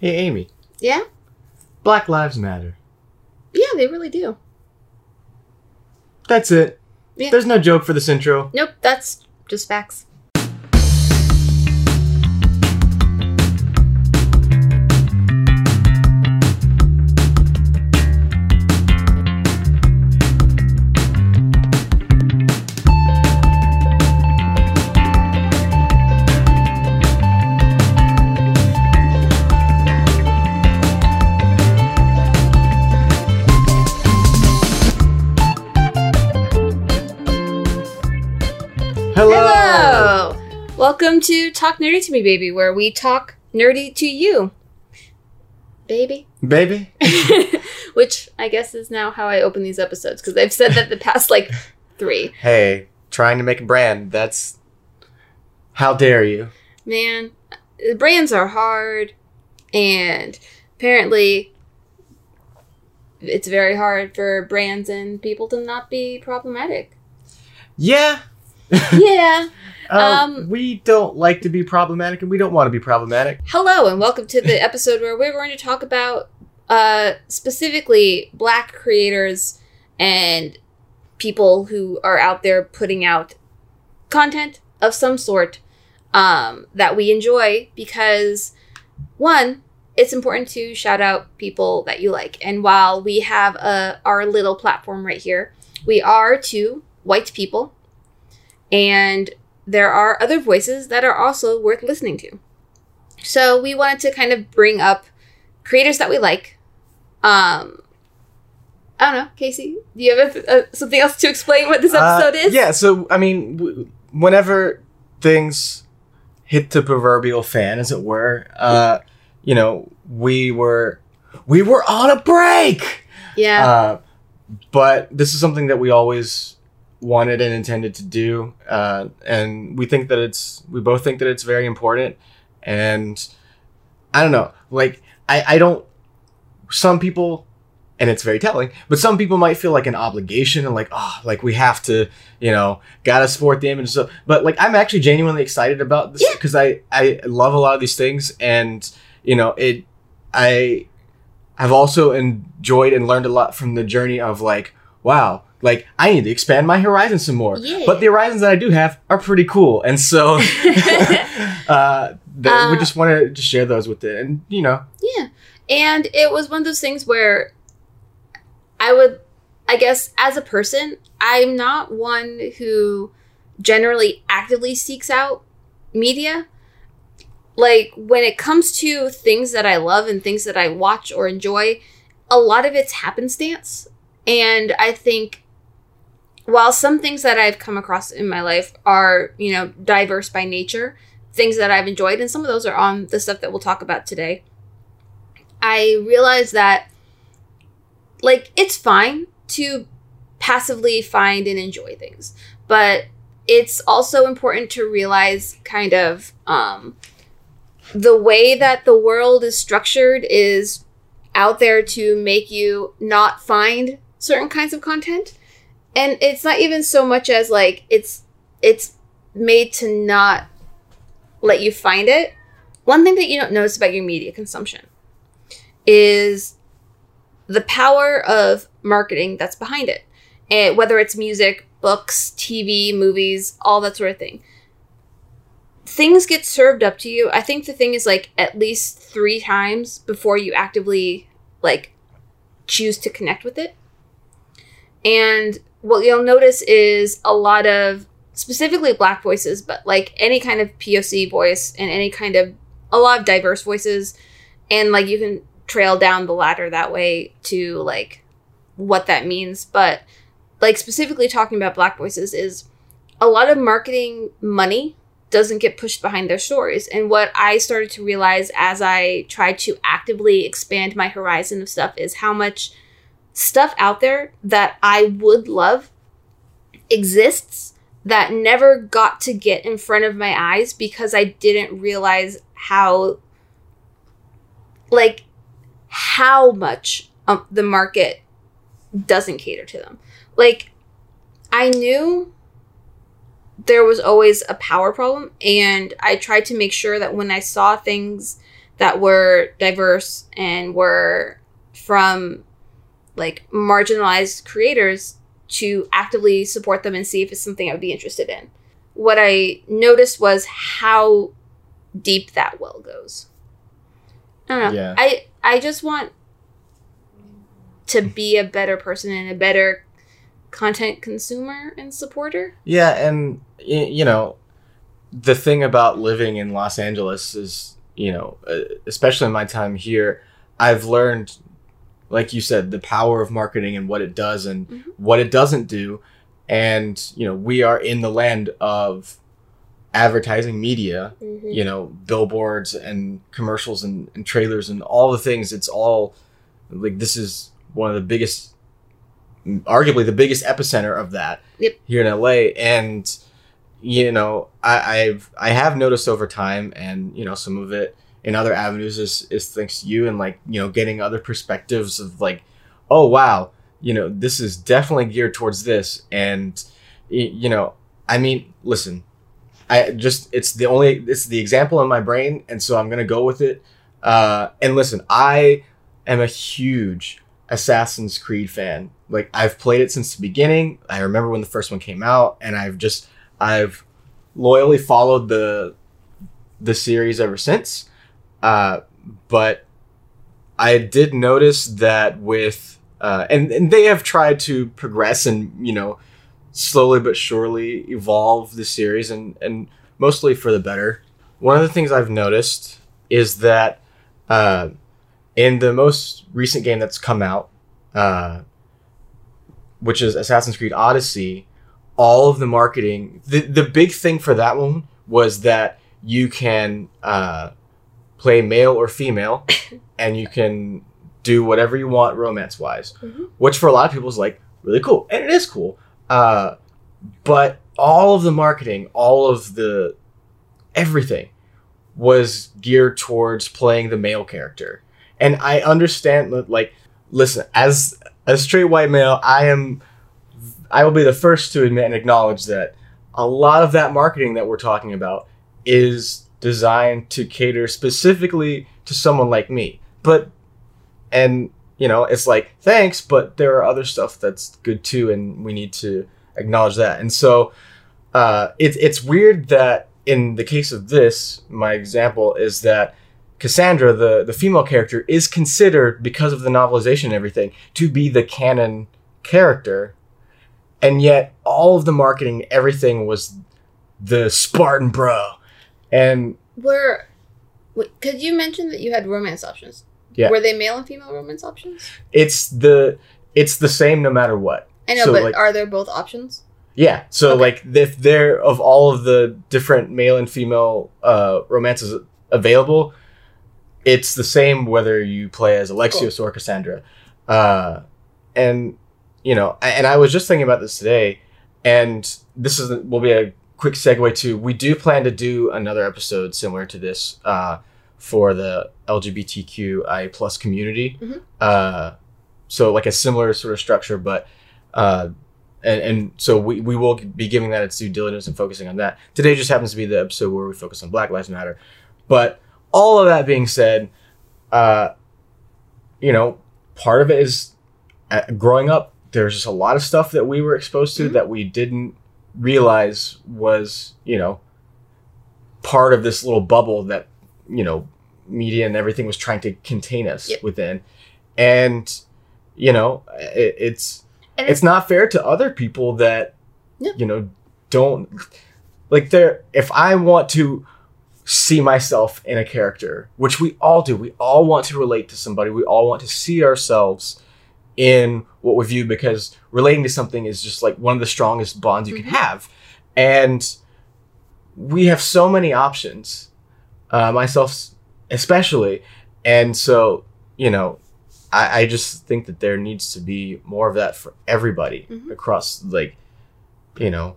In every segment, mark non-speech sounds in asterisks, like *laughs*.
Hey, Amy. Yeah? Black Lives Matter. Yeah, they really do. That's it. Yeah. There's no joke for this intro. Nope, that's just facts. Welcome to Talk Nerdy to Me, baby, where we talk nerdy to you. Baby. Baby. *laughs* Which I guess is now how I open these episodes, because I've said that the past like three. Hey, trying to make a brand. That's. How dare you? Man, the brands are hard, and apparently it's very hard for brands and people to not be problematic. Yeah. yeah. *laughs* Uh, Um, we don't like to be problematic and we don't want to be problematic. Hello, and welcome to the episode where we're going to talk about uh, specifically black creators and people who are out there putting out content of some sort um, that we enjoy because, one, it's important to shout out people that you like. And while we have uh, our little platform right here, we are two white people, and there are other voices that are also worth listening to. So we wanted to kind of bring up creators that we like. Um, I don't know, Casey. Do you have a, uh, something else to explain what this episode Uh, is? Yeah, so, I mean, w- whenever things hit the proverbial fan, as it were, uh, you know, we were. We were on a break! Yeah. Uh, but this is something that we always wanted and intended to do, uh, and we think that it's we both think that it's very important. And I don't know, like I I don't. Some people, and it's very telling, but some people might feel like an obligation and like oh like we have to you know gotta support the image. So, but like I'm actually genuinely excited about this Yeah. because I I love a lot of these things and you know it I have also enjoyed and learned a lot from the journey of like, wow, like I need to expand my horizons some more. Yeah. But the horizons that I do have are pretty cool, and so *laughs* *laughs* uh, th- we Uh, just want to just share those with it, and you know, Yeah. And it was one of those things where I would, I guess, as a person, I'm not one who generally actively seeks out media. Like, when it comes to things that I love and things that I watch or enjoy, a lot of it's happenstance. And I think while some things that I've come across in my life are, you know, diverse by nature, things that I've enjoyed, and some of those are on the stuff that we'll talk about today. I realized that like it's fine to passively find and enjoy things, but it's also important to realize kind of um, the way that the world is structured is out there to make you not find certain kinds of content. And it's not even so much as like it's it's made to not let you find it. One thing that you don't notice about your media consumption is the power of marketing that's behind it. And whether it's music, books, TV, movies, all that sort of thing. Things get served up to you. I think the thing is like at least 3 times before you actively like choose to connect with it. And what you'll notice is a lot of specifically black voices, but like any kind of POC voice and any kind of a lot of diverse voices. And like you can trail down the ladder that way to like what that means. But like specifically talking about black voices is a lot of marketing money doesn't get pushed behind their stories. And what i started to realize as i tried to actively expand my horizon of stuff is how much stuff out there that i would love exists that never got to get in front of my eyes because i didn't realize how like how much um, the market doesn't cater to them. Like, I knew there was always a power problem, and I tried to make sure that when I saw things that were diverse and were from like marginalized creators to actively support them and see if it's something I would be interested in. What I noticed was how deep that well goes. I don't know. Yeah. I I just want to be a better person and a better content consumer and supporter. Yeah, and you know, the thing about living in Los Angeles is, you know, especially in my time here, I've learned, like you said, the power of marketing and what it does and Mhm. what it doesn't do. And you know, we are in the land of advertising media. You know, billboards and commercials and, and trailers and all the things. It's all like this is one of the biggest arguably the biggest epicenter of that Yep. here in LA. And you know, I, I've I have noticed over time, and you know, some of it in other avenues is is thanks to you and like you know getting other perspectives of like, oh wow, you know, this is definitely geared towards this, and you know, I mean, listen. I just it's the only it's the example in my brain, and so I'm gonna go with it. Uh, and listen, I am a huge Assassin's Creed fan. Like I've played it since the beginning. I remember when the first one came out, and I've just I've loyally followed the the series ever since. Uh, but I did notice that with uh, and and they have tried to progress and you know slowly but surely evolve the series and and mostly for the better. One of the things I've noticed is that uh, in the most recent game that's come out, uh, which is Assassin's Creed Odyssey, all of the marketing, the, the big thing for that one was that you can uh, play male or female *coughs* and you can do whatever you want romance wise, Mhm. which for a lot of people is like really cool. And it is cool. Uh, but all of the marketing, all of the everything was geared towards playing the male character. And I understand that, like, listen, as a straight white male, I am, I will be the first to admit and acknowledge that a lot of that marketing that we're talking about is designed to cater specifically to someone like me. But, and, you know, it's like, thanks, but there are other stuff that's good too, and we need to acknowledge that. And so, uh, it, it's weird that in the case of this, my example is that Cassandra, the, the female character, is considered, because of the novelization and everything, to be the canon character. And yet, all of the marketing, everything was the Spartan bro. And Were because you mentioned that you had romance options. Yeah. Were they male and female romance options? it's the it's the same no matter what. I know, So, but like- are there both options? Yeah. So Okay. like if there of all of the different male and female uh, romances available, it's the same whether you play as Alexios or Cassandra. Uh, and you know, and I was just thinking about this today, and this is will be a quick segue to we do plan to do another episode similar to this uh, for the LGBTQI plus community. Mhm. Uh, so like a similar sort of structure, but uh, and, and so we, we will be giving that its due diligence and focusing on that. Today just happens to be the episode where we focus on Black Lives Matter. But all of that being said, uh, you know, part of it is uh, growing up. There's just a lot of stuff that we were exposed to Mhm. that we didn't realize was, you know, part of this little bubble that, you know, media and everything was trying to contain us Yep. within. And, you know, it, it's And it's not fair to other people that Yeah. you know don't like there if i want to see myself in a character which we all do we all want to relate to somebody we all want to see ourselves in what we view because relating to something is just like one of the strongest bonds you Mhm. can have and we have so many options uh, myself especially and so you know I, I just think that there needs to be more of that for everybody Mhm. across like you know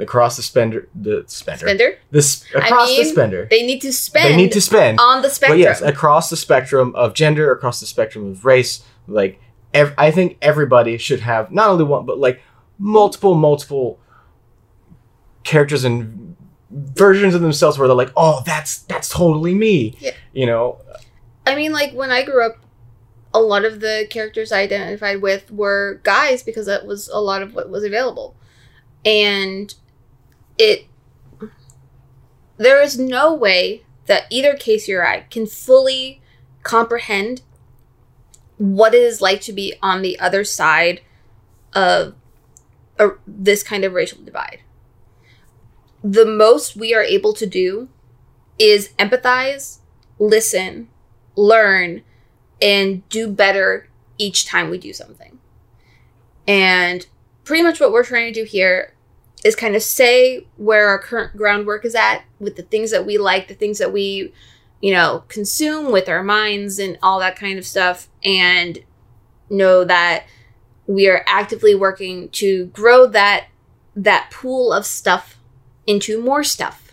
across the spender the spender spender. this across the mean, spender They need to spend. they need to spend on the spectrum. but yes across the spectrum of gender across the spectrum of race like ev- i think everybody should have not only one but like multiple multiple characters and versions of themselves where they're like, "Oh, that's that's totally me." Yeah. You know, I mean, like when I grew up, a lot of the characters I identified with were guys because that was a lot of what was available. And it. There is no way that either Casey or I can fully comprehend what it is like to be on the other side of a, this kind of racial divide. The most we are able to do is empathize, listen, learn, and do better each time we do something. And pretty much what we're trying to do here is kind of say where our current groundwork is at with the things that we like, the things that we, you know, consume with our minds and all that kind of stuff, and know that we are actively working to grow that that pool of stuff into more stuff.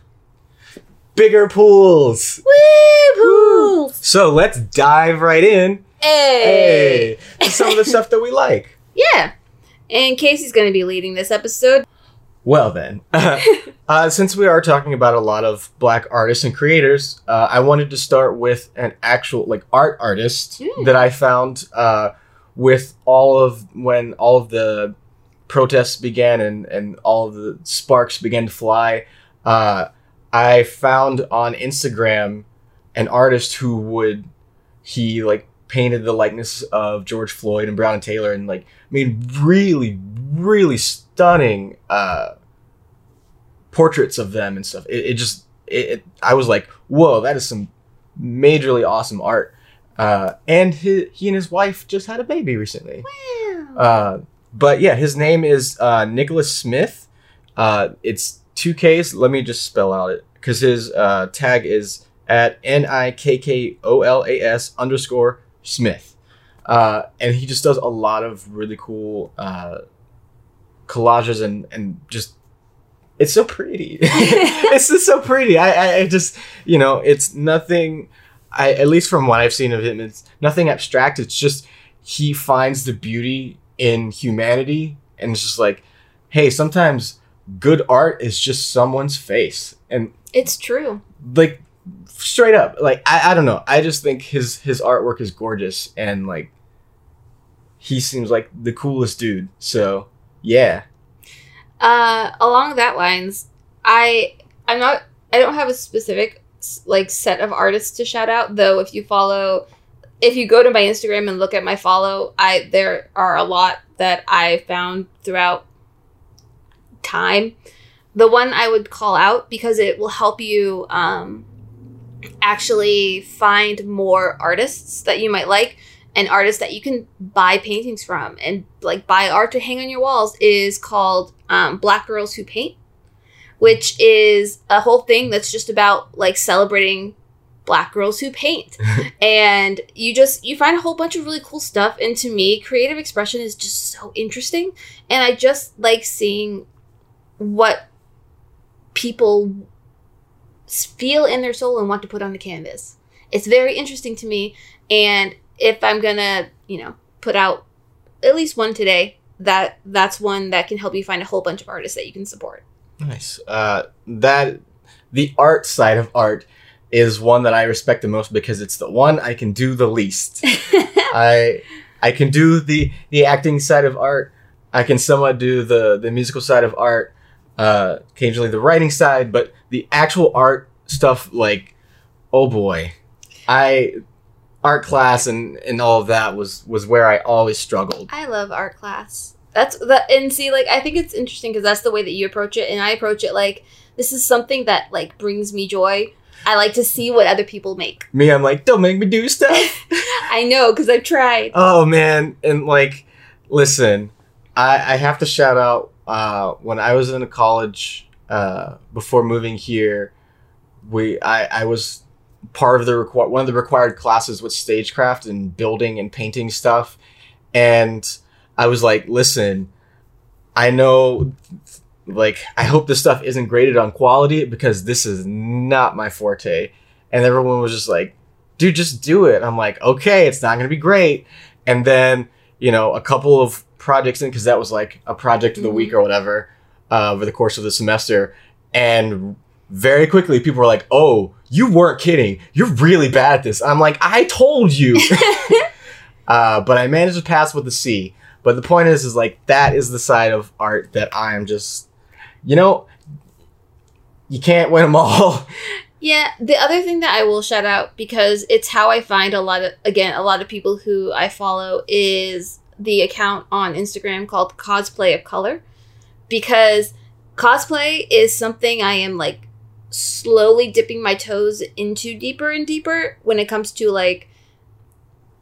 bigger pools. Woo pools! So let's dive right in. Hey! Hey, some of the stuff that we like. *laughs* Yeah. And Casey's going to be leading this episode. Well then, *laughs* uh, since we are talking about a lot of black artists and creators, uh, I wanted to start with an actual like art artist Mm. that I found uh, with all of when all of the protests began and and all of the sparks began to fly. Uh, I found on Instagram an artist who would he like painted the likeness of George Floyd and Brown and Taylor and like made really really stunning uh portraits of them and stuff. It, it just it, it i was like whoa that is some majorly awesome art. Uh and he, he and his wife just had a baby recently. Uh but yeah his name is uh Nikkolas Smith. Uh it's two k's. Let me just spell out it. Because his uh tag is at n-i-k-k-o-l-a-s underscore smith. Uh and he just does a lot of really cool uh collages and and just it's so pretty. *laughs* *laughs* It's just so pretty. I, I i just you know it's nothing i at least from what i've seen of him it's nothing abstract. It's just he finds the beauty in humanity and it's just like hey sometimes good art is just someone's face. And It's true. like straight up like I, I don't know. I just think his his artwork is gorgeous and like he seems like the coolest dude. So yeah Uh, along that lines, I I'm not I don't have a specific like set of artists to shout out though. If you follow, if you go to my Instagram and look at my follow, I there are a lot that I found throughout time. The one I would call out because it will help you um, actually find more artists that you might like and artists that you can buy paintings from and like buy art to hang on your walls is called um, Black Girls Who Paint, which is a whole thing that's just about like celebrating black girls who paint. *laughs* And you just you find a whole bunch of really cool stuff. And to me creative expression is just so interesting. And i just like seeing what people feel in their soul and want to put on the canvas. It's very interesting to me. And if i'm gonna you know put out at least one today that that's one that can help you find a whole bunch of artists that you can support Nice. Uh, that the art side of art is one that I respect the most because it's the one I can do the least. *laughs* I I can do the the acting side of art. I can somewhat do the the musical side of art. Uh, occasionally the writing side, but the actual art stuff, like, oh boy, I art class and and all of that was was where I always struggled. I love art class. That's that, and see, like I think it's interesting because that's the way that you approach it, and I approach it like this is something that like brings me joy. I like to see what other people make. Me, I'm like, don't make me do stuff. *laughs* I know because I've tried. Oh man, and like, listen, I I have to shout out uh, when I was in college uh, before moving here. We I I was part of the requ- one of the required classes was stagecraft and building and painting stuff, and I was like, listen, I know. Like, I hope this stuff isn't graded on quality because this is not my forte. And everyone was just like, dude, just do it. I'm like, okay, it's not gonna be great. And then, you know, a couple of projects in because that was like a project of the week or whatever uh, over the course of the semester. And very quickly people were like, "Oh, you weren't kidding. You're really bad at this." I'm like, "I told you." *laughs* *laughs* uh, but I managed to pass with a C. But the point is, is like that is the side of art that I am just, you know, you can't win them all. *laughs* Yeah, the other thing that I will shout out because it's how I find a lot of again a lot of people who I follow is the account on Instagram called Cosplay of Color because cosplay is something I am like slowly dipping my toes into deeper and deeper when it comes to like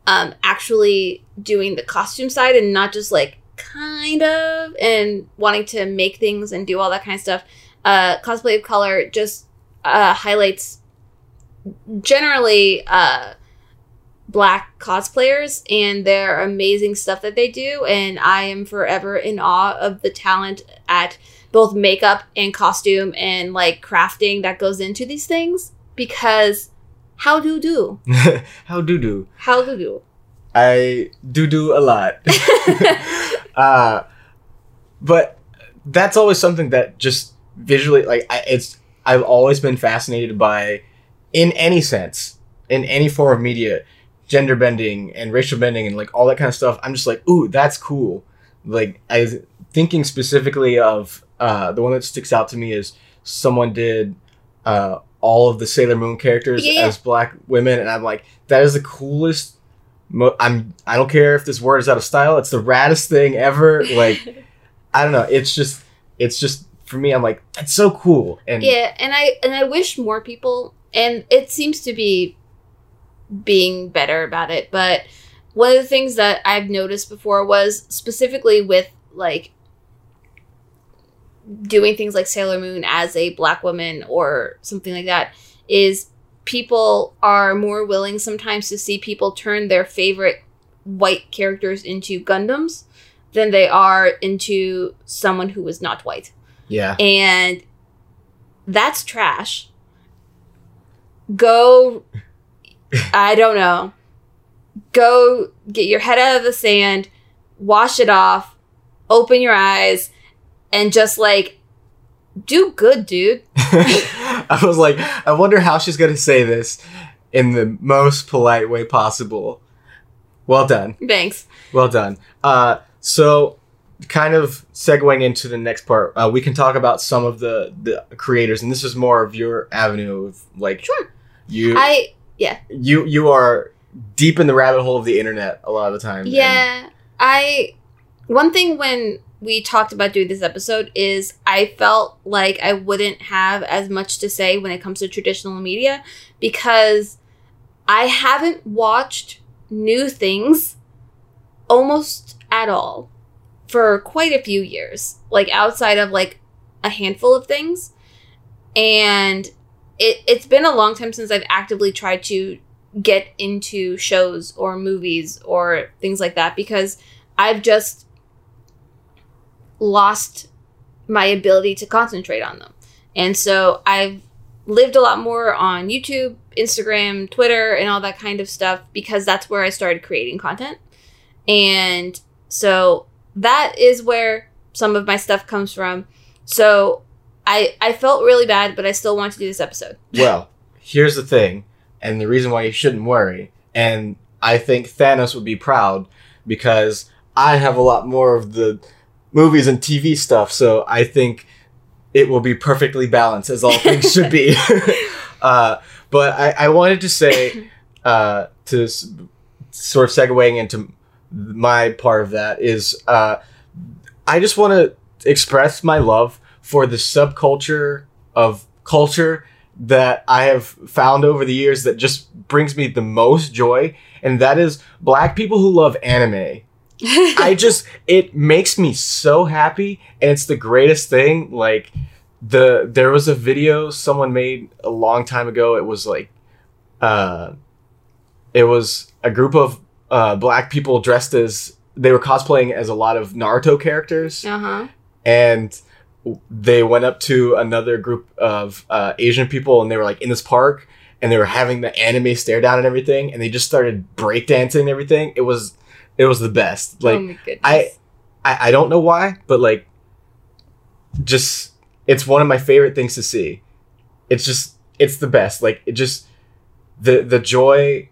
um actually doing the costume side and not just like kind of and wanting to make things and do all that kind of stuff. Uh cosplay of color just uh, highlights generally uh, black cosplayers and their amazing stuff that they do. And I am forever in awe of the talent at both makeup and costume and like crafting that goes into these things because how do do? *laughs* How do do? How do do? I do do a lot. *laughs* *laughs* uh, but that's always something that just visually, like, I, it's I've always been fascinated by, in any sense, in any form of media, gender bending and racial bending and like all that kind of stuff. I'm just like, ooh, that's cool. Like I was thinking specifically of uh, the one that sticks out to me is someone did uh, all of the Sailor Moon characters Yeah. as black women, and I'm like, that is the coolest. Mo- I'm I don't care if this word is out of style. It's the raddest thing ever. *laughs* Like I don't know. It's just it's just for me. I'm like that's so cool. And yeah and i and i wish more people and it seems to be being better about it but one of the things that i've noticed before was specifically with like doing things like sailor moon as a black woman or something like that is people are more willing sometimes to see people turn their favorite white characters into gundams than they are into someone who is not white yeah, and that's trash. Go, *laughs* I don't know. Go get your head out of the sand, wash it off, open your eyes, and just like do good, dude. *laughs* I was like, I wonder how she's gonna say this in the most polite way possible. Well done. Thanks. Well done. Uh, so, kind of segueing into the next part, uh, we can talk about some of the the creators, and this is more of your avenue of like Sure. you I yeah you you are deep in the rabbit hole of the internet a lot of the time. and- Yeah. I one thing when we talked about doing this episode is I felt like I wouldn't have as much to say when it comes to traditional media because I haven't watched new things almost at all for quite a few years. Like outside of like a handful of things. And it, it's been a long time since I've actively tried to get into shows or movies or things like that because I've just lost my ability to concentrate on them. And so I've lived a lot more on YouTube, Instagram, Twitter, and all that kind of stuff because that's where I started creating content. And so that is where some of my stuff comes from. So I I felt really bad, but I still want to do this episode. *laughs* Well, here's the thing, and the reason why you shouldn't worry, and I think Thanos would be proud because I have a lot more of the movies and TV stuff, so I think it will be perfectly balanced as all *laughs* things should be. *laughs* uh, but I, I wanted to say, uh, to s- sort of segueing into my part of that is, uh, I just want to express my love for the subculture of culture that I have found over the years that just brings me the most joy, and that is black people who love anime. *laughs* I just it makes me so happy, and it's the greatest thing. Like the there was a video someone made a long time ago. It was like, uh, it was a group of uh, black people dressed as they were cosplaying as a lot of Naruto characters Uh huh. and they went up to another group of uh, Asian people, and they were like in this park, and they were having the anime stare down and everything, and they just started breakdancing and everything. It was, it was the best. Oh like oh my goodness. I- I, I don't know why, but like, just it's one of my favorite things to see. it's just it's the best. Like it just the the joy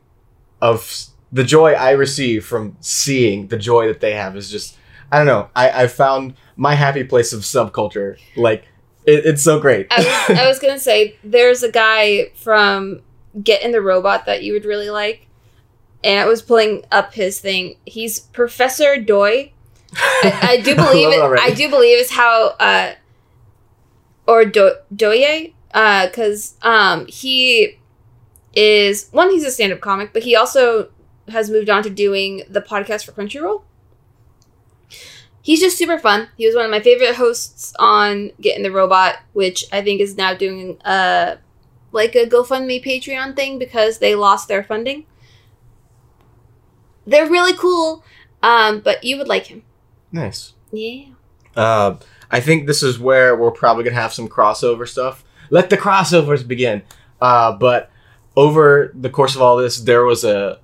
of the joy I receive from seeing the joy that they have is just I don't know. I I found my happy place of subculture. Like it, it's so great. I was, I was gonna say there's a guy from Get in the Robot that you would really like, and I was pulling up his thing. He's Professor Doi. I, I do *laughs* believe love it. I do believe is how uh, or Do- Doye, uh, because um he is one. He's a stand-up comic, but he also has moved on to doing the podcast for Crunchyroll. He's just super fun. He was one of my favorite hosts on Get in the Robot, which I think is now doing uh like a GoFundMe Patreon thing because they lost their funding. They're really cool, um, but you would like him. nice. Yeah. Uh, I think this is where we're probably gonna have some crossover stuff. Let the crossovers begin. Uh, but over the course of all this, there was a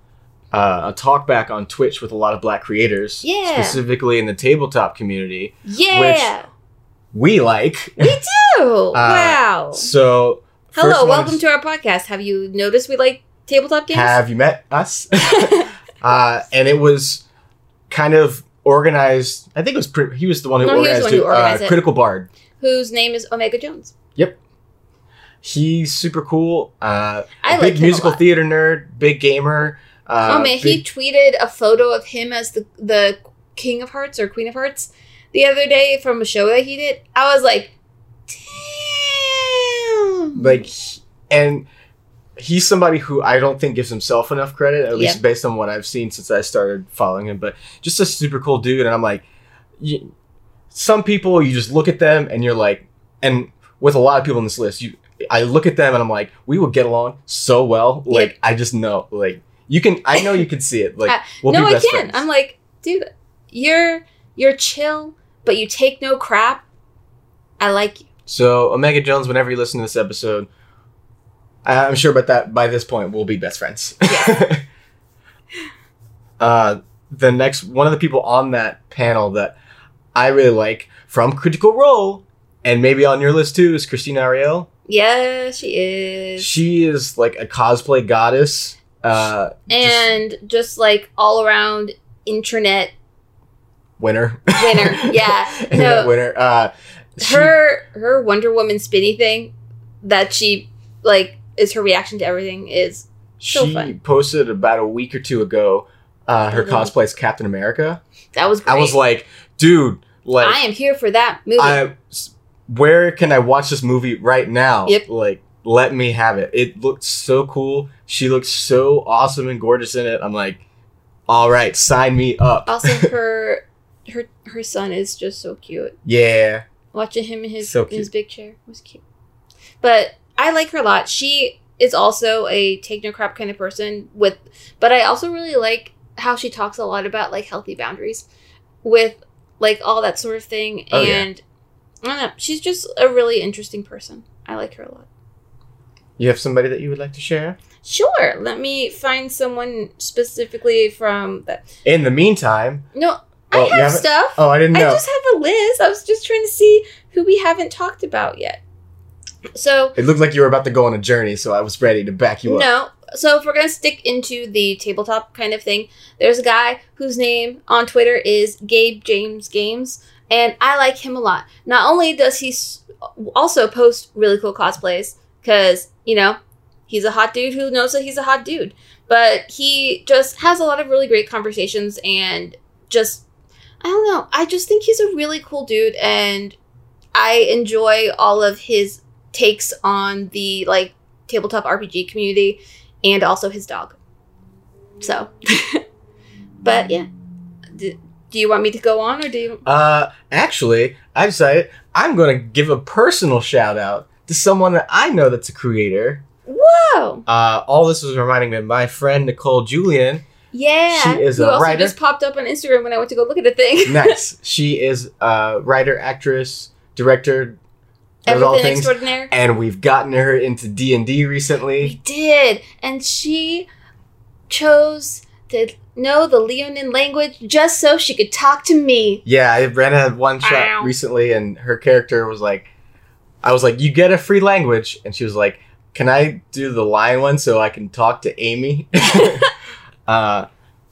uh, a talk back on Twitch with a lot of black creators, Yeah. specifically in the tabletop community. Yeah. which We like. we *laughs* do. wow. So Hello, welcome is- to our podcast. Have you noticed we like tabletop games? Have you met us? *laughs* *laughs* uh, and it was kind of organized. I think it was pre- he was the one who No, organized, one who it, organized uh, it. Critical Bard. Whose name is Omega Jones. Yep, he's super cool. Uh, I big musical theater nerd, big gamer. Uh, oh man, he tweeted a photo of him as the the King of Hearts or Queen of Hearts the other day from a show that he did. I was like, damn. like, and he's somebody who I don't think gives himself enough credit, at least Yeah. based on what I've seen since I started following him. But just a super cool dude, and I'm like, you, some people you just look at them and you're like, and with a lot of people on this list, you, I look at them and I'm like, we will get along so well. Like, I just know, like, you can, I know you can see it. Like, *laughs* Uh, we'll no, I can't. Friends. I'm like, dude, you're you're chill, but you take no crap. I like you. So Omega Jones, whenever you listen to this episode, I'm sure about that by this point we'll be best friends. *laughs* uh, the next one of the people on that panel that I really like from Critical Role, and maybe on your list too, is Krystina Arielle. Yeah, she is. She is like a cosplay goddess. Uh, and just like all around internet winner, winner. *laughs* Yeah. *laughs* No. winner. Uh, she- her her Wonder Woman spinny thing that she like is her reaction to everything is so she fun. posted about a week or two ago uh, her Mhm. cosplay as Captain America. that was great. I was like, dude, like I am here for that movie. I, where can I watch this movie right now? Yep. Like, let me have it. It looked so cool. She looked so awesome and gorgeous in it. I'm like, all right, sign me up. also *laughs* her her her son is just so cute. yeah. Watching him in his So his big chair was cute. But I like her a lot. She is also a take no crap kind of person with but I also really like how she talks a lot about like healthy boundaries with like all that sort of thing Oh, yeah. and I don't know, she's just a really interesting person. I like her a lot. You have somebody that you would like to share? Sure, let me find someone specifically from that. In the meantime, No, Oh, I have stuff. oh, I didn't I just have a list. I was just trying to see who we haven't talked about yet. So It looked like you were about to go on a journey, so I was ready to back you up. no. So if we're gonna stick into the tabletop kind of thing, there's a guy whose name on Twitter is Gabe James Games, and I like him a lot. Not only does he also post really cool cosplays, because you know he's a hot dude who knows that he's a hot dude, but he just has a lot of really great conversations and just I don't know. I just think he's a really cool dude, and I enjoy all of his takes on the like tabletop RPG community and also his dog. So, *laughs* but yeah, do, do you want me to go on or do you? Uh, actually, I decided I'm going to give a personal shout out to someone that I know that's a creator. Whoa! Uh, all this was reminding me of my friend Nicole Julian. Yeah, She is who a also writer. just popped up on Instagram when I went to go look at a thing. nice. *laughs* She is a writer, actress, director, Everything things. extraordinaire. And we've gotten her into D and D recently. We did, and she chose to know the Leonin language just so she could talk to me. Yeah, I ran a one shot Ow. recently, and her character was like, I was like, "You get a free language," and she was like, "Can I do the lion one so I can talk to Amy?" *laughs* *laughs* uh,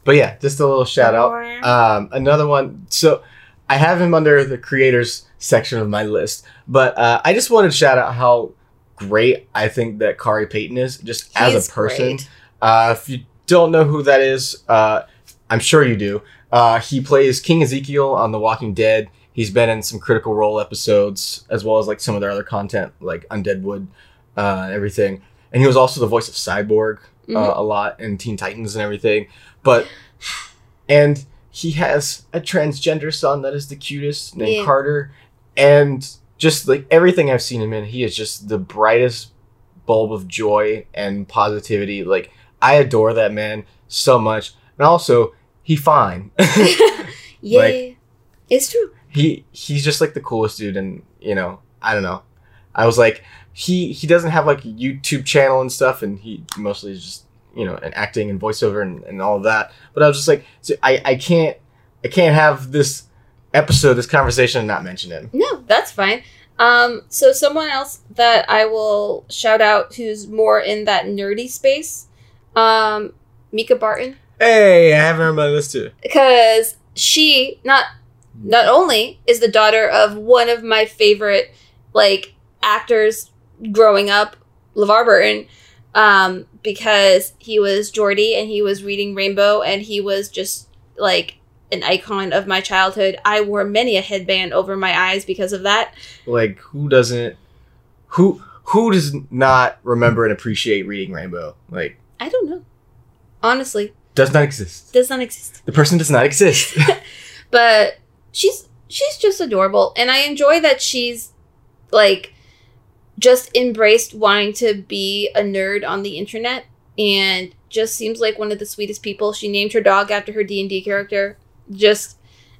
but yeah, just a little shout out. Um, another one. So I have him under the creators section of my list, but uh, I just wanted to shout out how great I think that Khary Payton is, just as a person. Uh, if you don't know who that is, uh, I'm sure you do. Uh, he plays King Ezekiel on The Walking Dead. He's been in some Critical Role episodes, as well as like some of their other content, like Undeadwood uh, and everything. And he was also the voice of Cyborg uh, Mhm. a lot in Teen Titans and everything. But and he has a transgender son that is the cutest named Yeah. Carter, and just like everything I've seen him in, he is just the brightest bulb of joy and positivity. Like I adore that man so much, and also he fine. *laughs* *laughs* yeah, Like- it's true. he he's just like the coolest dude, and you know I don't know. I was like he he doesn't have like a YouTube channel and stuff, and he mostly is just you know and acting and voiceover and, and all of that. But I was just like so I I can't I can't have this episode this conversation and not mention him. No, that's fine. Um, so someone else that I will shout out who's more in that nerdy space, um, Mica Burton, Hey, I haven't heard about this too. because she not not only is the daughter of one of my favorite like actors growing up, LeVar Burton, um, because he was Geordi and he was reading Rainbow and he was just like an icon of my childhood. I wore many a headband over my eyes because of that. Like who doesn't who who does not remember and appreciate reading Rainbow? Like I don't know. Honestly, does not exist. does not exist. The person does not exist. *laughs* *laughs* But she's she's just adorable and I enjoy that she's like just embraced wanting to be a nerd on the internet and just seems like one of the sweetest people. She named her dog after her D&D character. Just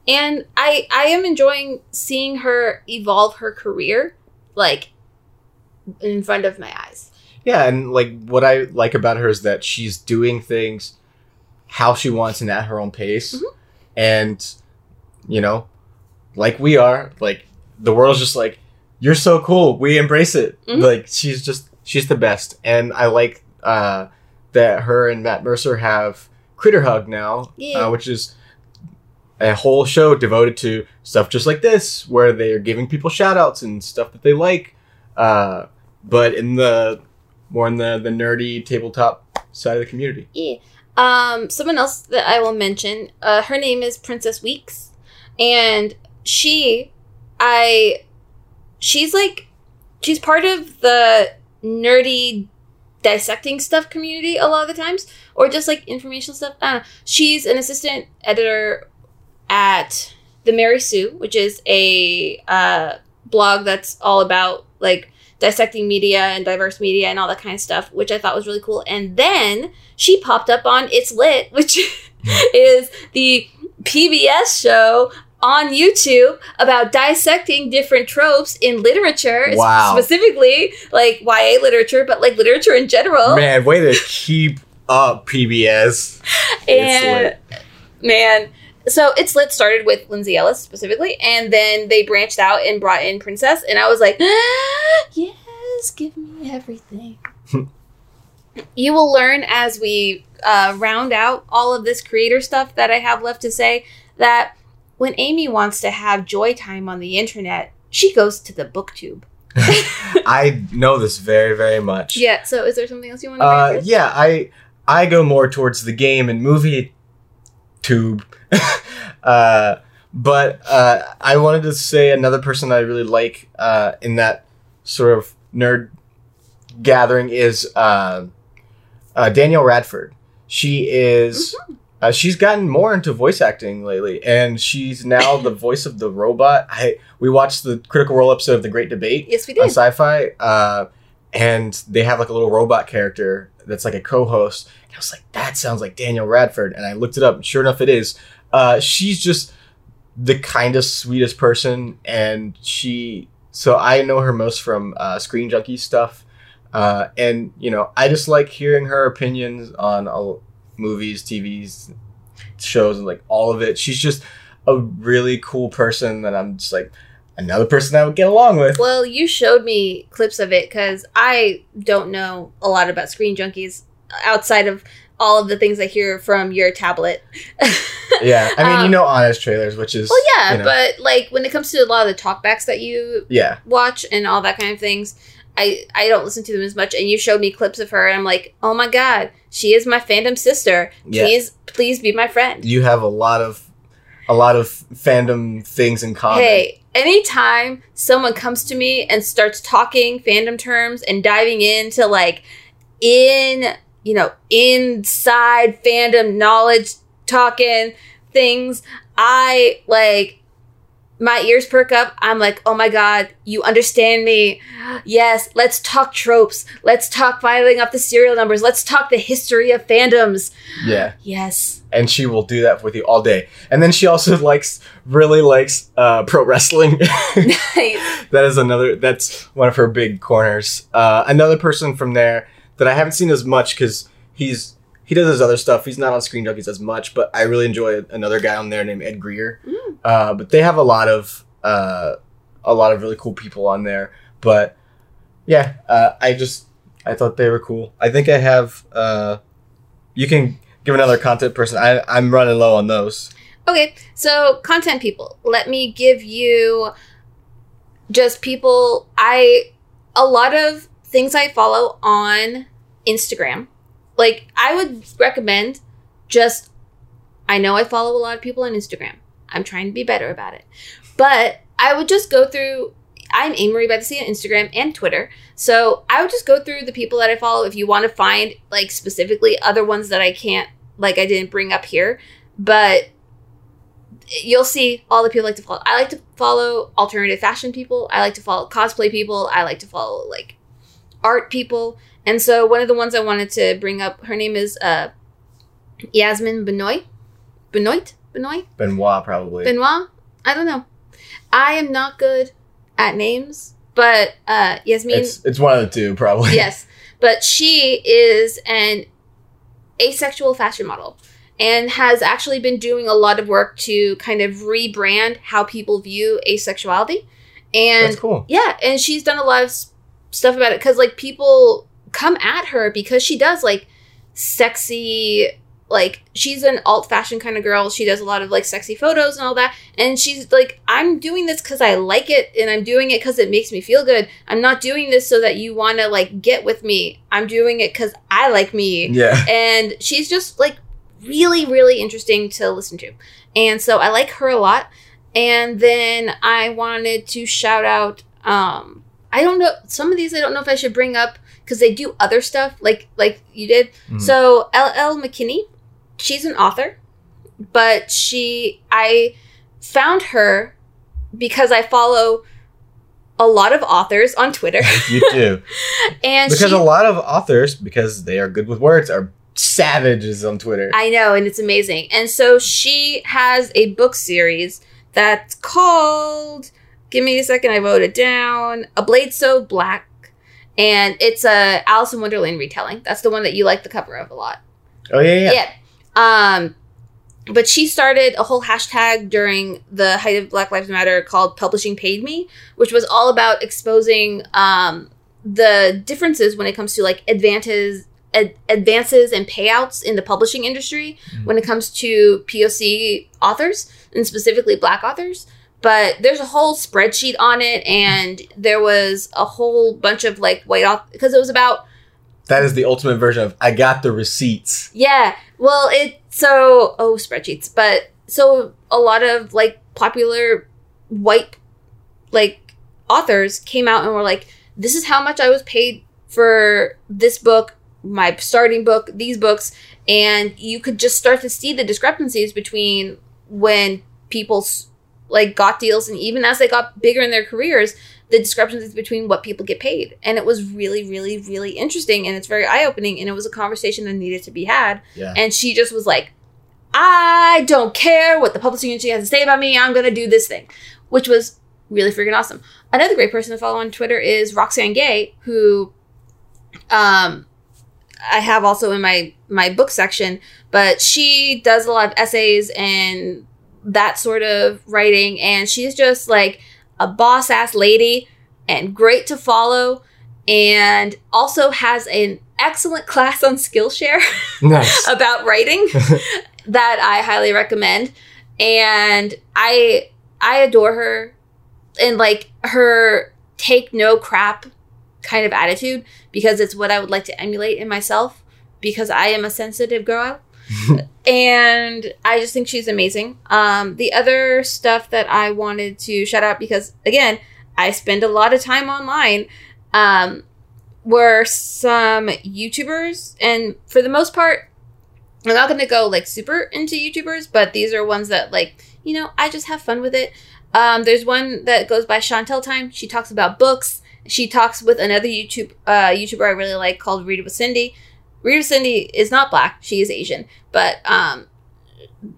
and I I am enjoying seeing her evolve her career like in front of my eyes. Yeah, and like what I like about her is that she's doing things how she wants and at her own pace. Mhm. And you know, like we are, like the world's just like you're so cool. We embrace it. Mhm. Like she's just she's the best. And I like uh that her and Matt Mercer have Critter Hug now, Yeah. uh, which is a whole show devoted to stuff just like this where they are giving people shout outs and stuff that they like. Uh but in the more in the the nerdy tabletop side of the community. Yeah. Um, someone else that I will mention, uh, her name is Princess Weeks, and she, I, she's like, she's part of the nerdy dissecting stuff community a lot of the times, or just like informational stuff. I don't know. She's an assistant editor at the Mary Sue, which is a uh, blog that's all about like dissecting media and diverse media and all that kind of stuff, which I thought was really cool. And then she popped up on It's Lit, which *laughs* is the PBS show on YouTube about dissecting different tropes in literature, Wow. specifically like YA literature, but like literature in general. Man, way to *laughs* keep up PBS. and man, so It's Lit started with Lindsay Ellis specifically, and then they branched out and brought in Princess, and I was like, *gasps* yes, give me everything. *laughs* you will learn as we uh, round out all of this creator stuff that I have left to say that when Amy wants to have joy time on the internet, she goes to the booktube. *laughs* I know this very, very much. Yeah. So, is there something else you want to Uh, yeah, I I go more towards the game and movie tube. *laughs* uh, but uh, I wanted to say another person I really like uh, in that sort of nerd gathering is uh, uh, Danielle Radford. She is. Uh, she's gotten more into voice acting lately, and she's now the *laughs* voice of the robot. I we watched the Critical Role episode of The Great Debate, Yes, we did. on sci-fi uh, and they have like a little robot character that's like a co-host. And i was like that sounds like Danielle Radford. And i looked it up and sure enough it is. Uh, she's just the kindest sweetest person and she so i know her most from uh, screen junkie stuff. Uh, and you know i just like hearing her opinions on all movies tvs shows and like all of it she's just a really cool person that i'm just like another person I would get along with. Well, you showed me clips of it because I don't know a lot about Screen Junkies outside of all of the things I hear from your tablet. *laughs* yeah, I mean, you Um, know, honest trailers, which is Well, yeah, you know, but like when it comes to a lot of the talkbacks that you yeah, watch and all that kind of things, I I don't listen to them as much. And you showed me clips of her, and I'm like, oh my god, she is my fandom sister. Yeah. Please, please be my friend. you have a lot of a lot of fandom things in common. Hey, anytime someone comes to me and starts talking fandom terms and diving into like in, you know, inside fandom knowledge talking things, I like my ears perk up. I'm like, oh my God, you understand me. Yes, let's talk tropes. Let's talk filing up the serial numbers. Let's talk the history of fandoms. Yeah, Yes. and she will do that with you all day. And then she also *laughs* likes really likes uh, pro wrestling. Nice. *laughs* that is another. That's one of her big corners. Uh, another person from there that I haven't seen as much because he's he does his other stuff. He's not on Screen Junkies as much, but I really enjoy another guy on there named Ed Greer. Mm. Uh, but they have a lot of uh, a lot of really cool people on there. But yeah, uh, I just I thought they were cool. I think I have. Uh, you can give another content person. I I'm running low on those. Okay, so content people. Let me give you just people I a lot of things I follow on Instagram. Like I would recommend just I know I follow a lot of people on Instagram. I'm trying to be better about it. But I would just go through I'm Amory by the Sea on Instagram and Twitter. So I would just go through the people that I follow if you want to find like specifically other ones that I can't like I didn't bring up here. But you'll see all the people I like to follow. I like to follow alternative fashion people. I like to follow cosplay people. I like to follow like art people. And so one of the ones I wanted to bring up, her name is uh, Yasmin Benoit. Benoit? Benoit? Benoit probably. Benoit? I don't know. I am not good at names, but uh, Yasmin it's it's one of the two probably. yes, but she is an asexual fashion model and has actually been doing a lot of work to kind of rebrand how people view asexuality. And That's cool. yeah, and she's done a lot of stuff about it because like people come at her because she does like sexy like she's an alt fashion kind of girl. She does a lot of like sexy photos and all that. And she's like i'm doing this because i like it and i'm doing it because it makes me feel good. I'm not doing this so that you want to like get with me. I'm doing it because i like me. Yeah. and she's just like really really interesting to listen to. And so i like her a lot. And then i wanted to shout out um i don't know some of these i don't know if i should bring up because they do other stuff like like you did Mhm. so ll mckinney she's an author but she i found her because i follow a lot of authors on twitter *laughs* you do. *laughs* and because she, a lot of authors, because they are good with words, are savages on Twitter. I know, and it's amazing. And so she has a book series that's called. Give me a second. I wrote it down. A Blade So Black, and it's a Alice in Wonderland retelling. That's the one that you like the cover of a lot. oh yeah, yeah. Yeah. Um, but she started a whole hashtag during the height of Black Lives Matter called Publishing Paid Me, which was all about exposing um, the differences when it comes to like advances ad- advances and payouts in the publishing industry Mhm. when it comes to POC authors and specifically black authors. But there's a whole spreadsheet on it, and there was a whole bunch of like white authors because it was about That is the ultimate version of I got the receipts. yeah. Well, it so oh spreadsheets, but so a lot of like popular white like authors came out and were like, "This is how much I was paid for this book, my starting book, these books," and you could just start to see the discrepancies between when people like got deals and even as they got bigger in their careers the discrepancies between what people get paid. And it was really really really interesting and it's very eye-opening and it was a conversation that needed to be had. Yeah. and she just was like i don't care what the publishing industry has to say about me i'm gonna do this thing which was really freaking awesome. Another great person to follow on twitter is roxane gay who um i have also in my my book section but she does a lot of essays and that sort of writing and she's just like a boss ass lady and great to follow, and also has an excellent class on Skillshare *laughs* Nice. about writing *laughs* *laughs* that I highly recommend. And I I adore her and like her take no crap kind of attitude because it's what I would like to emulate in myself because I am a sensitive girl. *laughs* and I just think she's amazing. Um, the other stuff that I wanted to shout out because again, I spend a lot of time online. Um, were some YouTubers, and for the most part, I'm not going to go like super into YouTubers, but these are ones that like you know I just have fun with it. Um, there's one that goes by Chantel Time. She talks about books. She talks with another YouTube uh, YouTuber I really like called Read with Cindy. With Cindy is not black; she is Asian, but um,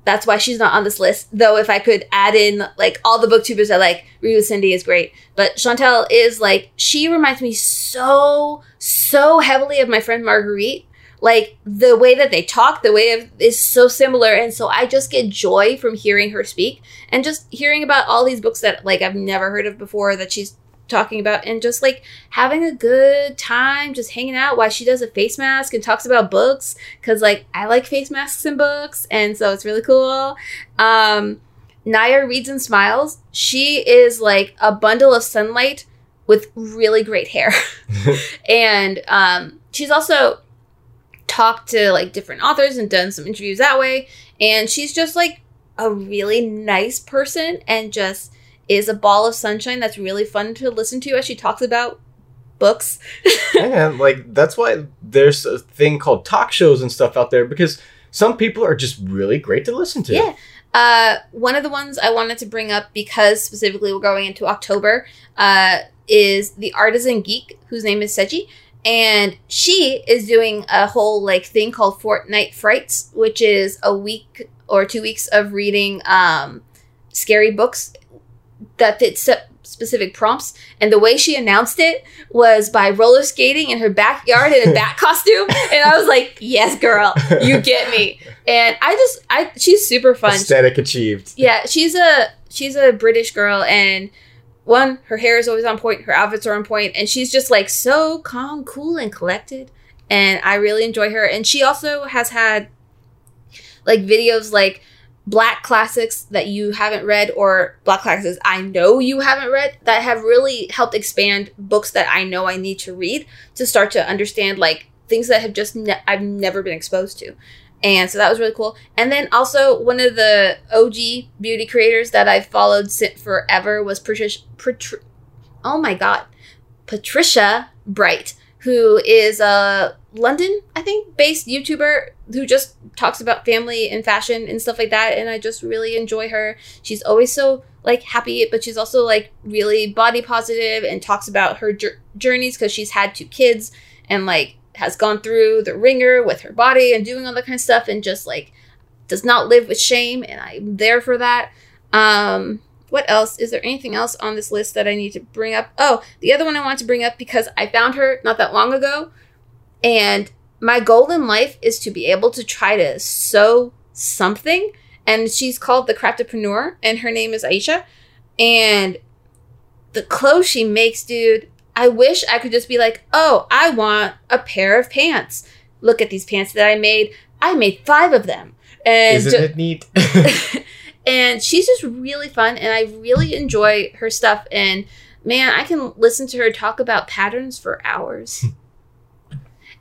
that's why she's not on this list. Though if I could add in like all the booktubers I like, with Cindy is great. But Chantel is like she reminds me so so heavily of my friend Marguerite. Like the way that they talk, the way of, is so similar, and so I just get joy from hearing her speak and just hearing about all these books that like I've never heard of before that she's talking about and just like having a good time just hanging out while she does a face mask and talks about books because like i like face masks and books and so it's really cool. Um naya reads and smiles. She is like a bundle of sunlight with really great hair. *laughs* And um she's also talked to like different authors and done some interviews that way. And she's just like a really nice person and just is a ball of sunshine that's really fun to listen to as she talks about books. *laughs* yeah, like that's why there's a thing called talk shows and stuff out there because some people are just really great to listen to. Yeah. Uh, one of the ones I wanted to bring up because specifically we're going into October uh, is the artisan geek whose name is Seji. And she is doing a whole like thing called Fortnight Frights, which is a week or two weeks of reading um, scary books that fit specific prompts. And the way she announced it was by roller skating in her backyard in a bat *laughs* costume. And I was like, yes, girl, you get me. And I just, I, she's super fun. Aesthetic achieved. Yeah, she's a, she's a British girl and one, her hair is always on point, her outfits are on point, and she's just like so calm, cool, and collected. And I really enjoy her. And she also has had like videos like black classics that you haven't read or black classics I know you haven't read that have really helped expand books that I know I need to read to start to understand like things that have just ne- I've never been exposed to. And so that was really cool. And then also one of the OG beauty creators that I've followed since forever was Patricia. Patri- oh my god, Patricia Bright, who is a London, I think, based YouTuber who just talks about family and fashion and stuff like that. And I just really enjoy her. She's always so like happy, but she's also like really body positive and talks about her jour- journeys because she's had two kids and like has gone through the ringer with her body and doing all that kind of stuff and just like does not live with shame. And I'm there for that. Um, what else? Is there anything else on this list that I need to bring up? Oh, the other one I want to bring up because I found her not that long ago. And my goal in life is to be able to try to sew something. And she's called the Craftapreneur, and her name is Aisha. And the clothes she makes, dude, I wish I could just be like, oh, I want a pair of pants. Look at these pants that I made. I made five of them. And Isn't ju- it neat? *laughs* *laughs* and she's just really fun and i really enjoy her stuff and man i can listen to her talk about patterns for hours *laughs*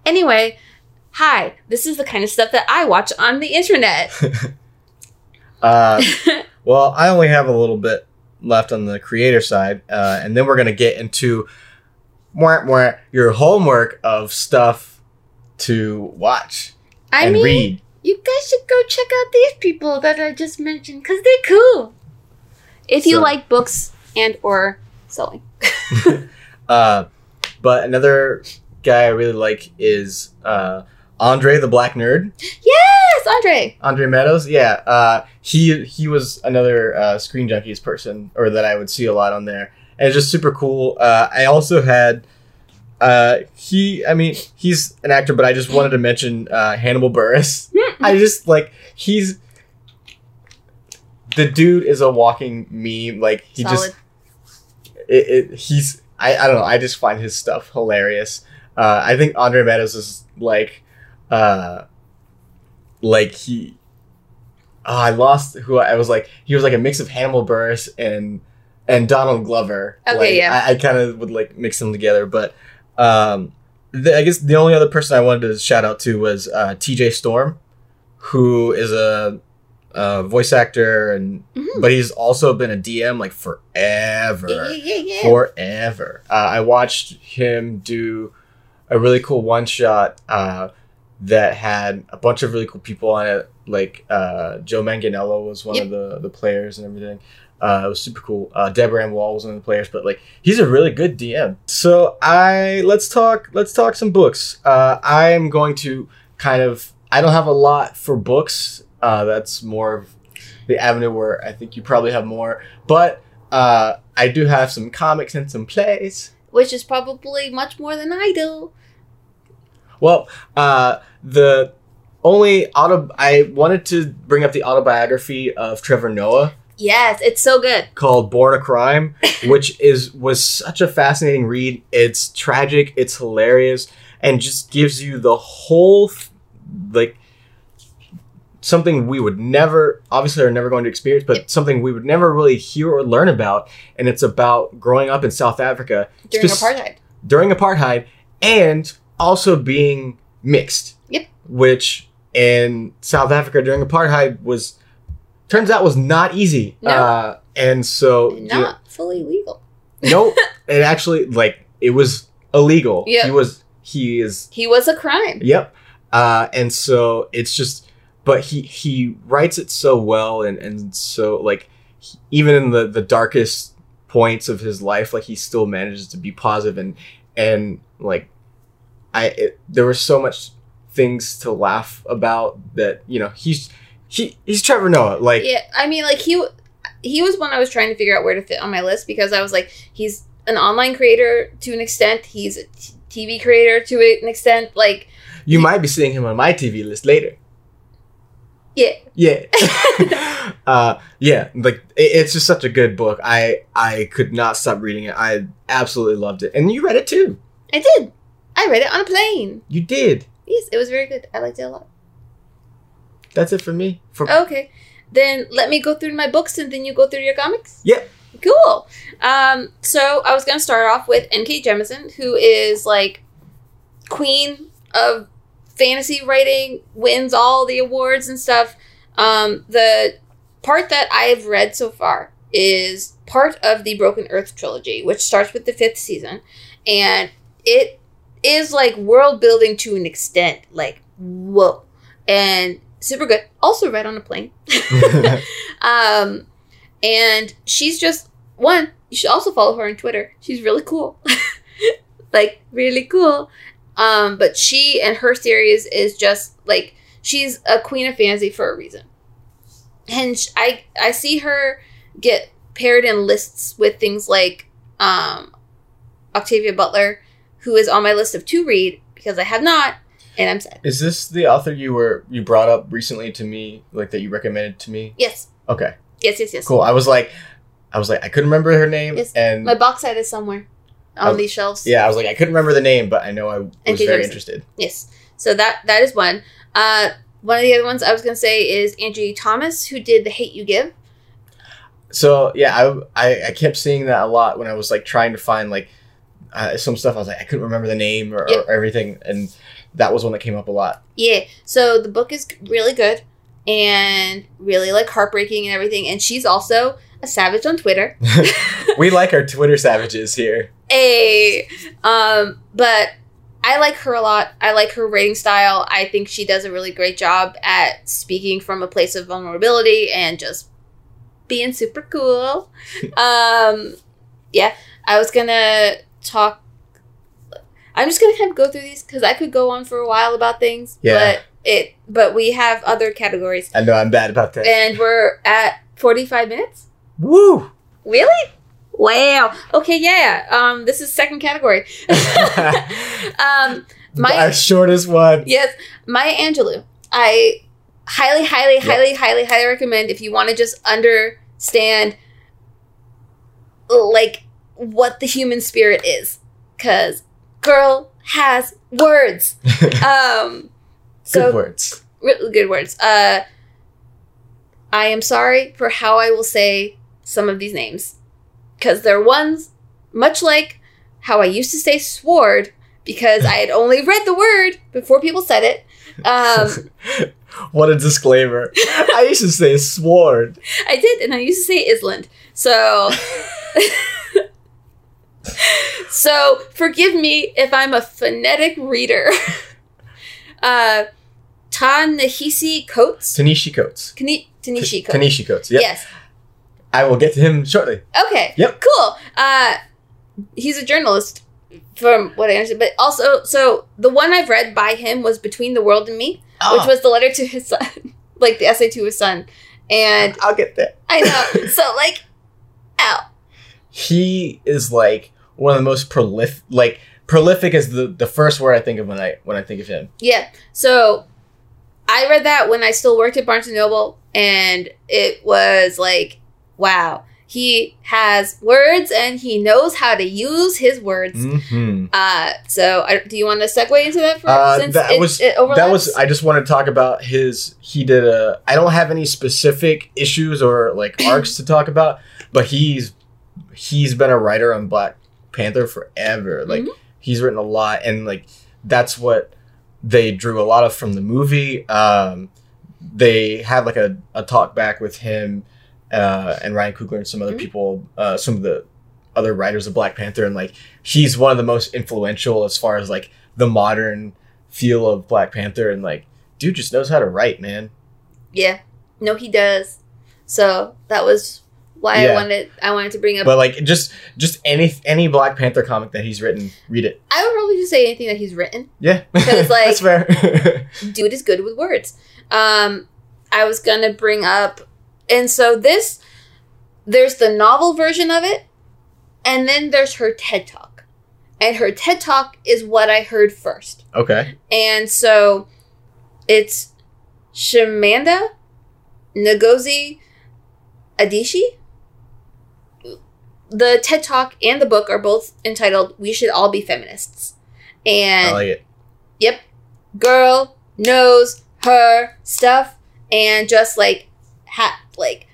anyway hi this is the kind of stuff that i watch on the internet. *laughs* Uh, *laughs* well, I only have a little bit left on the creator side, uh, and then we're gonna get into more, more your homework of stuff to watch i and mean read. you guys should go check out these people that i just mentioned because they're cool. If you So- like books and or sewing *laughs* Uh, but another guy I really like is uh, Andre the Black Nerd. yes andre Andre Meadows, yeah. Uh, he he was another uh, Screen Junkies person, or that I would see a lot on there, and it's just super cool. Uh, I also had uh, he. I mean, he's an actor, but I just wanted to mention uh, Hannibal Buress. I just like he's the dude is a walking meme. Like he Solid. just it, it he's I, I don't know. I just find his stuff hilarious. Uh, I think Andre Meadows is like, uh, like he. Oh, I lost who I was like. He was like a mix of Hannibal Buress and and Donald Glover. Okay, Like, yeah. I, I kind of would like mix them together, but um, the, I guess the only other person I wanted to shout out to was uh, T.J. Storm, who is a, a voice actor and Mhm. but he's also been a DM like forever yeah, yeah, yeah. forever. Uh, I watched him do a really cool one shot uh, that had a bunch of really cool people on it. Like uh, Joe Manganiello was one Yep. of the the players and everything. Uh, it was super cool. Uh, Deborah Woll was one of the players, but like he's a really good DM. So I let's talk let's talk some books. Uh, I am going to kind of I don't have a lot for books. Uh, that's more of the avenue where I think you probably have more, but uh, I do have some comics and some plays. Which is probably much more than I do. Well, uh, the only auto I wanted to bring up the autobiography of Trevor Noah Yes, it's so good. called Born a Crime, *laughs* which is was such a fascinating read. It's tragic, it's hilarious, and just gives you the whole like something we would never obviously are never going to experience, but Yep. something we would never really hear or learn about. And it's about growing up in South Africa During Spec- apartheid. during apartheid and also being mixed. Yep. Which in South Africa during apartheid was turns out was not easy. No. Uh, and so And you know, not fully legal. nope, *laughs* it actually like it was illegal. Yeah. He was he is He was a crime. Yep. Uh, and so it's just, but he he writes it so well, and and so like he- even in the the darkest points of his life, like he still manages to be positive and and like I it, there were so much things to laugh about that you know he's he he's Trevor Noah like Yeah, I mean, like he he was one I was trying to figure out where to fit on my list because I was like, he's an online creator to an extent. He's a t- TV creator to an extent. Like, you might be seeing him on my TV list later. Yeah, Yeah. *laughs* *laughs* uh, yeah, like it, it's just such a good book. I I could not stop reading it. I absolutely loved it, and you read it too. I did. I read it on a plane. You did. Yes, it was very good. I liked it a lot. That's it for me. For Okay, then let me go through my books and then you go through your comics. Yep. Cool. Um, so I was gonna start off with N.K. Jemisin, who is like queen of fantasy writing, wins all the awards and stuff. Um, the part that I've read so far is part of the Broken Earth trilogy, which starts with the fifth season, and it is like world building to an extent. Like whoa, and super good. Also read on a plane. *laughs* um, and she's just one. You should also follow her on Twitter. She's really cool, *laughs* like really cool. Um, but she and her series is just like she's a queen of fantasy for a reason, and sh- I I see her get paired in lists with things like um, Octavia Butler, who is on my list of to read because I have not, and I'm sad. Is this the author you were you brought up recently to me, like that you recommended to me? Yes, Okay, yes, yes, yes. cool. I was like, I was like, I couldn't remember her name, Yes, and My box set is somewhere on these shelves. yeah, I was like, I couldn't remember the name, but I know I was very interested. Yes. So that that is one. Uh, one of the other ones I was gonna say is Angie Thomas, who did The Hate You Give. So yeah, I, I I kept seeing that a lot when I was like trying to find like uh, some stuff. I was like, I couldn't remember the name or, Yep. or everything, and that was one that came up a lot. Yeah. So the book is really good and really like heartbreaking and everything. And she's also a savage on Twitter. *laughs* we like our Twitter savages here. A um, but I like her a lot. I like her writing style. I think she does a really great job at speaking from a place of vulnerability and just being super cool. *laughs* um, yeah, I was gonna talk. I'm just gonna kind of go through these because I could go on for a while about things. Yeah. But it, but we have other categories, I know I'm bad about that. and we're at 45 minutes. Woo! Really? Wow. Okay. Yeah. Um, this is second category. *laughs* um, my Our shortest one. yes, Maya Angelou. I highly, highly, Yep. highly, highly, highly recommend if you want to just understand like what the human spirit is. Cause girl has words. *laughs* Um so Good words. really good words. Uh, I am sorry for how I will say some of these names because they're ones much like how I used to say sword because I had only read the word before people said it. Um, *laughs* what a disclaimer. I used to say sword. I did, and I used to say Island. So, *laughs* so forgive me if I'm a phonetic reader. *laughs* uh, Ta-Nehisi Coates. Tanishi Coates. Kani- Tanishi Coates. Tanishi Coates. Yep. Yes. I will get to him shortly. Okay. Yep. Cool. Uh, he's a journalist, from what I understand. But also, so the one I've read by him was Between the World and Me, Ah. which was the letter to his son, *laughs* like the essay to his son. And I'll get there. I know. *laughs* so like, ow. He is like one of the most prolific. Like prolific is the the first word I think of when I when I think of him. Yeah. So I read that when I still worked at Barnes and Noble, and it was like, wow, he has words and he knows how to use his words. Mm-hmm. Uh, so I, do you want to segue into that? For, Uh, since that it, was it that was. I just wanted to talk about his. He did a. I don't have any specific issues or like *coughs* arcs to talk about, but he's he's been a writer on Black Panther forever. Like Mhm. he's written a lot, and like that's what they drew a lot of from the movie. Um, they had like a, a talk back with him uh, and Ryan Coogler and some other Mhm. people, uh, some of the other writers of Black Panther, and like he's one of the most influential as far as like the modern feel of Black Panther, and like dude just knows how to write, man. Yeah. No, he does. So that was why I wanted I wanted to bring up. But like just just any any Black Panther comic that he's written, read it. I would probably just say anything that he's written. Yeah, *laughs* 'Cause, *laughs* like- that's fair. *laughs* Dude is good with words. Um, I was gonna bring up, and so this, there's the novel version of it, and then there's her TED talk, and her TED talk is what I heard first. okay. And so it's Chimamanda Ngozi Adichie. The TED Talk and the book are both entitled We Should All Be Feminists. I And like it. yep, girl knows her stuff and just like ha- like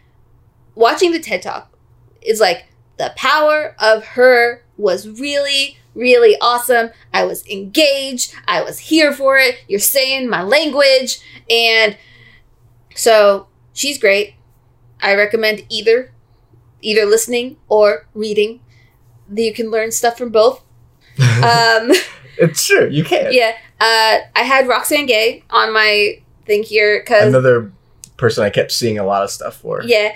watching the TED Talk is like the power of her was really really awesome. I was engaged. I was here for it. You're saying my language and so she's great. I recommend either either listening or reading. You can learn stuff from both. *laughs* Um it's true. You can. yeah. Uh, I had Roxane Gay on my thing here because Another person I kept seeing a lot of stuff for. yeah,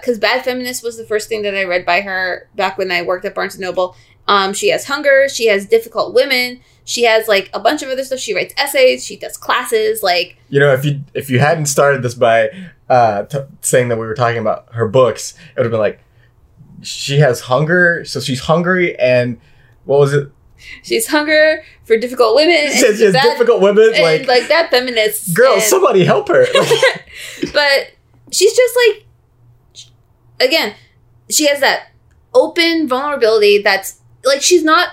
because Bad Feminist was the first thing that I read by her back when I worked at Barnes and Noble. Um, she has Hunger. She has Difficult Women. She has like a bunch of other stuff. She writes essays. She does classes. Like You know, if you if you hadn't started this by uh, t- saying that we were talking about her books, it would have been like she has hunger, so she's hungry, and what was it? She's Hunger for Difficult Women. She said she has Bad- difficult women. and, Like, like that feminist girl, somebody help her. *laughs* But she's just like again she has that open vulnerability that's like she's not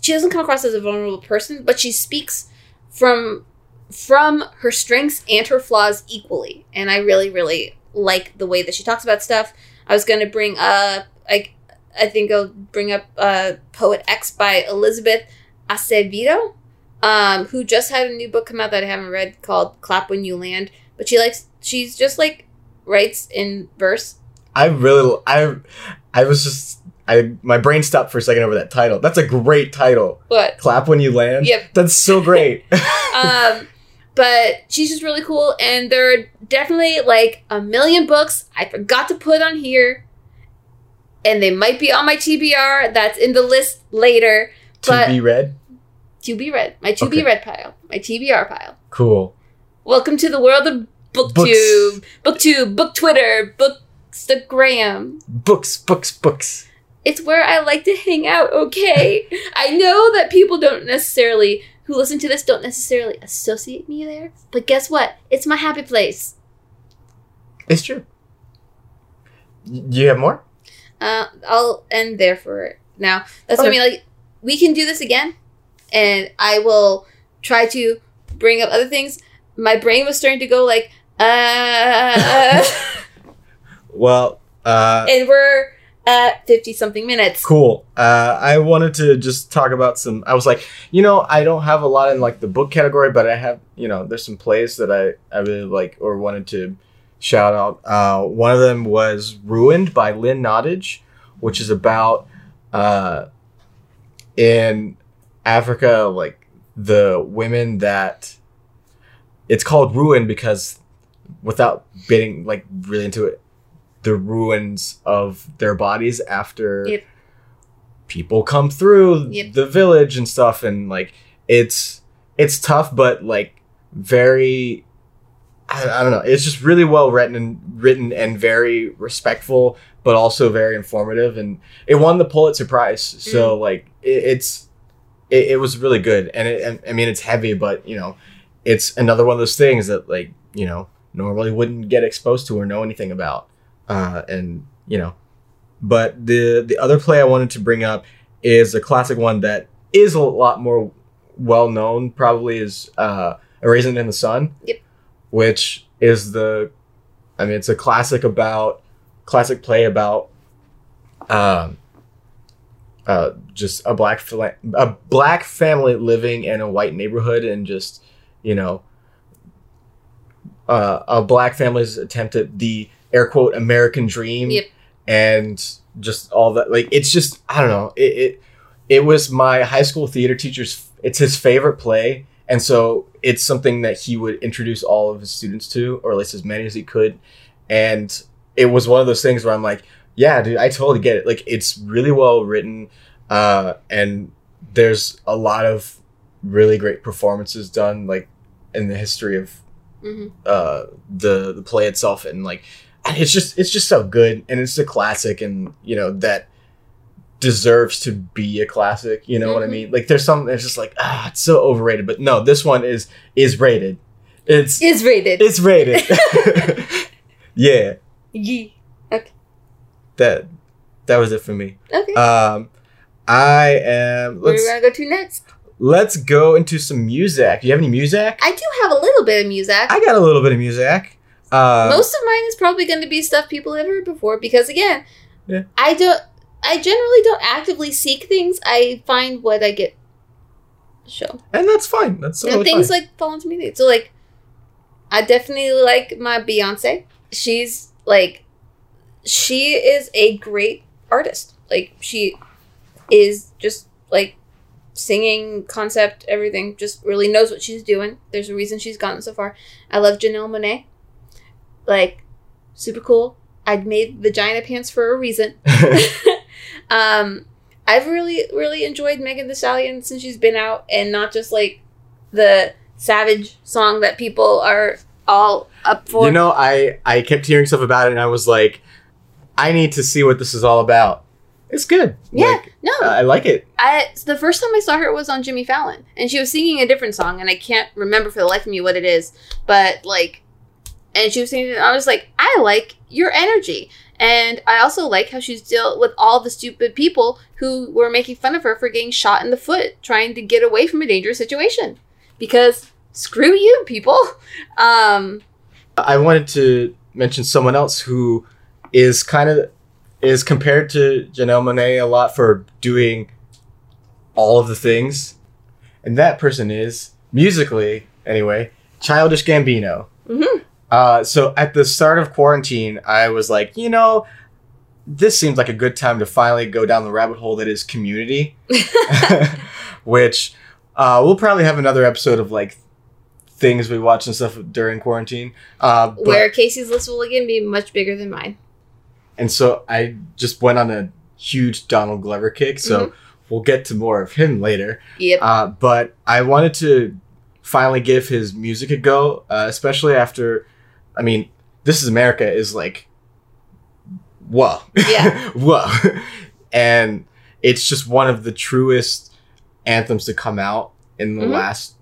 she doesn't come across as a vulnerable person but she speaks from from her strengths and her flaws equally and i really really like the way that she talks about stuff i was going to bring up like i think i'll bring up uh poet x by elizabeth acevedo um who just had a new book come out that i haven't read called clap when you land but she likes she's just like writes in verse I really, I, I was just, I my brain stopped for a second over that title. That's a great title. but Clap when you land. Yep. That's so great. *laughs* *laughs* um but she's just really cool and there are definitely like a million books i forgot to put on here and they might be on my tbr that's in the list later to but be read. to be read my to be Okay. read pile my tbr pile Cool. welcome to the world of booktube booktube book twitter bookstagram Books, books, books. it's where I like to hang out, okay? *laughs* I know that people don't necessarily, who listen to this, don't necessarily associate me there, but guess what? It's my happy place. It's true. You have more? Uh, I'll end there for now. That's what I mean. Like, we can do this again, and I will try to bring up other things. My brain was starting to go like, uh, *laughs* Well, uh, and we're at fifty something minutes. cool. Uh, I wanted to just talk about some. I was like, you know, I don't have a lot in like the book category, but I have, you know, there's some plays that I I really like or wanted to shout out. Uh, one of them was Ruined by Lynn Nottage, which is about uh, in Africa, like the women that it's called Ruined because without getting like really into it, the ruins of their bodies after Yep. people come through Yep. the village and stuff and like it's it's tough but like very I, I don't know. It's just really well written and written and very respectful but also very informative and it won the Pulitzer Prize. So like it, it's it, it was really good. And it, and- I mean it's heavy but you know it's another one of those things that like you know normally wouldn't get exposed to or know anything about. Uh, and you know but the the other play i wanted to bring up is a classic one that is a lot more well known probably is uh a raisin in the sun. Yep. Which is the i mean it's a classic about classic play about um uh just a black fla- a black family living in a white neighborhood and just you know uh, a black family's attempt at the air quote American dream, Yep. and just all that. Like it's just I don't know. It, it it was my high school theater teacher's. It's his favorite play, and so it's something that he would introduce all of his students to, or at least as many as he could. And it was one of those things where I'm like, yeah, dude, I totally get it. Like it's really well written, uh, and there's a lot of really great performances done, like in the history of hmm uh the the play itself and like and it's just it's just so good and it's a classic and you know that deserves to be a classic you know what i mean like there's some it's just like ah it's so overrated but no this one is is rated it's Is rated. it's rated *laughs* *laughs* yeah Yee. that that was it for me Okay. um i am Where are let's we gonna go to next? let's go into some music do you have any music I do have a little bit of music. i got a little bit of music uh Most of mine is probably going to be stuff people have heard before because again, Yeah. I don't. I generally don't actively seek things. I find what I get show. and that's fine that's and things fine. like fall into me. So like, I definitely like my Beyonce. She's like, she is a great artist. Like she is just like singing concept everything just really knows what she's doing there's a reason she's gotten so far i love janelle monáe like super cool i made vagina pants for a reason *laughs* *laughs* um i've really really enjoyed megan thee stallion since she's been out and not just like the savage song that people are all up for You know, I I kept hearing stuff about it, and I was like, I need to see what this is all about. It's good. Yeah. Like, no I like it. I the first time I saw her was on Jimmy Fallon, and she was singing a different song, and I can't remember for the life of me what it is. But like, and she was singing, and I was like, I like your energy, and I also like how she's dealt with all the stupid people who were making fun of her for getting shot in the foot trying to get away from a dangerous situation. Because screw you, people. Um, I wanted to mention someone else who is kind of is compared to Janelle Monáe a lot for doing all of the things, and that person is musically anyway, Childish Gambino. mhm. Uh, so at the start of quarantine, I was like, you know, this seems like a good time to finally go down the rabbit hole that is community, *laughs* *laughs* which uh, we'll probably have another episode of like things we watch and stuff during quarantine. Uh, but, where Casey's list will again be much bigger than mine. and so I just went on a huge Donald Glover kick. So we'll get to more of him later. Yep. Uh, but I wanted to finally give his music a go, uh, especially after, I mean, This Is America is like, whoa. Yeah. *laughs* whoa. and it's just one of the truest anthems to come out in the Mhm. last,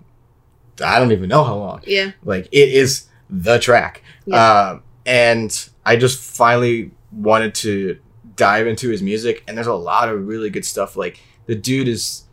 I don't even know how long. yeah. Like, it is the track. Yeah. Um, and I just finally wanted to dive into his music, and there's a lot of really good stuff. Like the dude is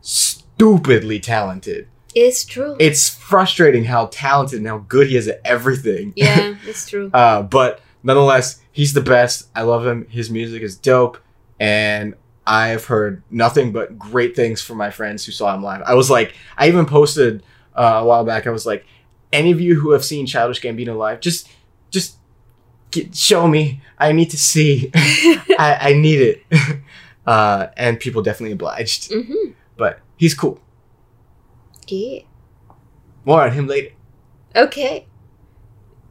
stupidly talented. It's true. It's frustrating how talented and how good he is at everything. yeah, *laughs* it's true. Uh, but nonetheless, he's the best. I love him. His music is dope, and I've heard nothing but great things from my friends who saw him live. I was like, I even posted uh, a while back. I was like, any of you who have seen Childish Gambino live, just, just get, show me. I need to see. *laughs* I, I need it. *laughs* uh, and people definitely obliged. hmm But he's cool. More on him later. Okay.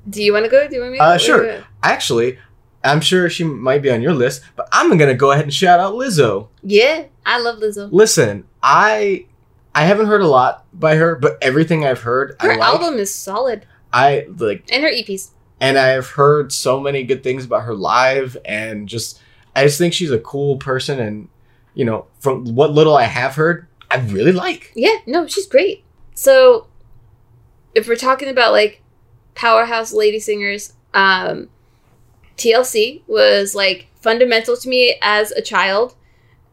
Do you want to go? Do you want me? to Uh, sure. Actually, I'm sure she might be on your list, but I'm gonna go ahead and shout out Lizzo. Yeah, I love Lizzo. Listen, I I haven't heard a lot by her, but everything I've heard, Her I like. album is solid, I like, and her EPs. and I've heard so many good things about her live, and just I just think she's a cool person, and you know, from what little I have heard, I really like. Yeah, no, she's great. So, if we're talking about like powerhouse lady singers, um, TLC was like fundamental to me as a child.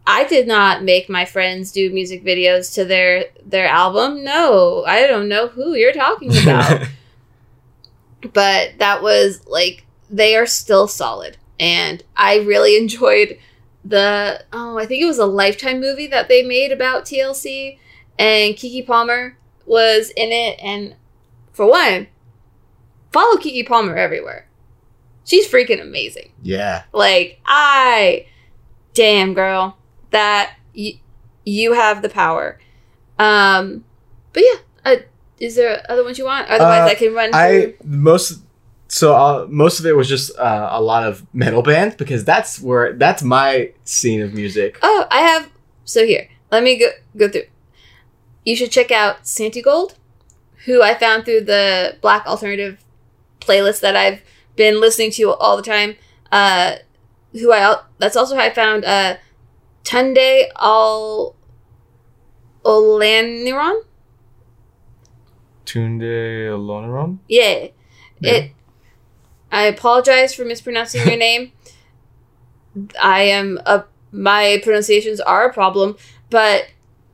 I did not make my friends do music videos to their their album. No, I don't know who you're talking *laughs* about. but that was like they are still solid and i really *laughs* enjoyed the oh i think it was a lifetime movie that they made about tlc and keke palmer was in it and for one follow keke palmer everywhere. She's freaking amazing. Yeah, like i damn girl that y- you have the power. Um but yeah uh, is there other ones you want? Otherwise Uh, i can run I most so uh, most of it was just uh, a lot of metal bands because that's where that's my scene of music. Oh, I have. So here, let me go go through. You should check out Santigold, who I found through the Black Alternative playlist that I've been listening to all the time. Uh, who I al- that's also how I found uh, Tunde Al Olaniran. Tunde Aloneron. Yeah, Yeah. it. I apologize for mispronouncing your *laughs* name. I am a my pronunciations are a problem, but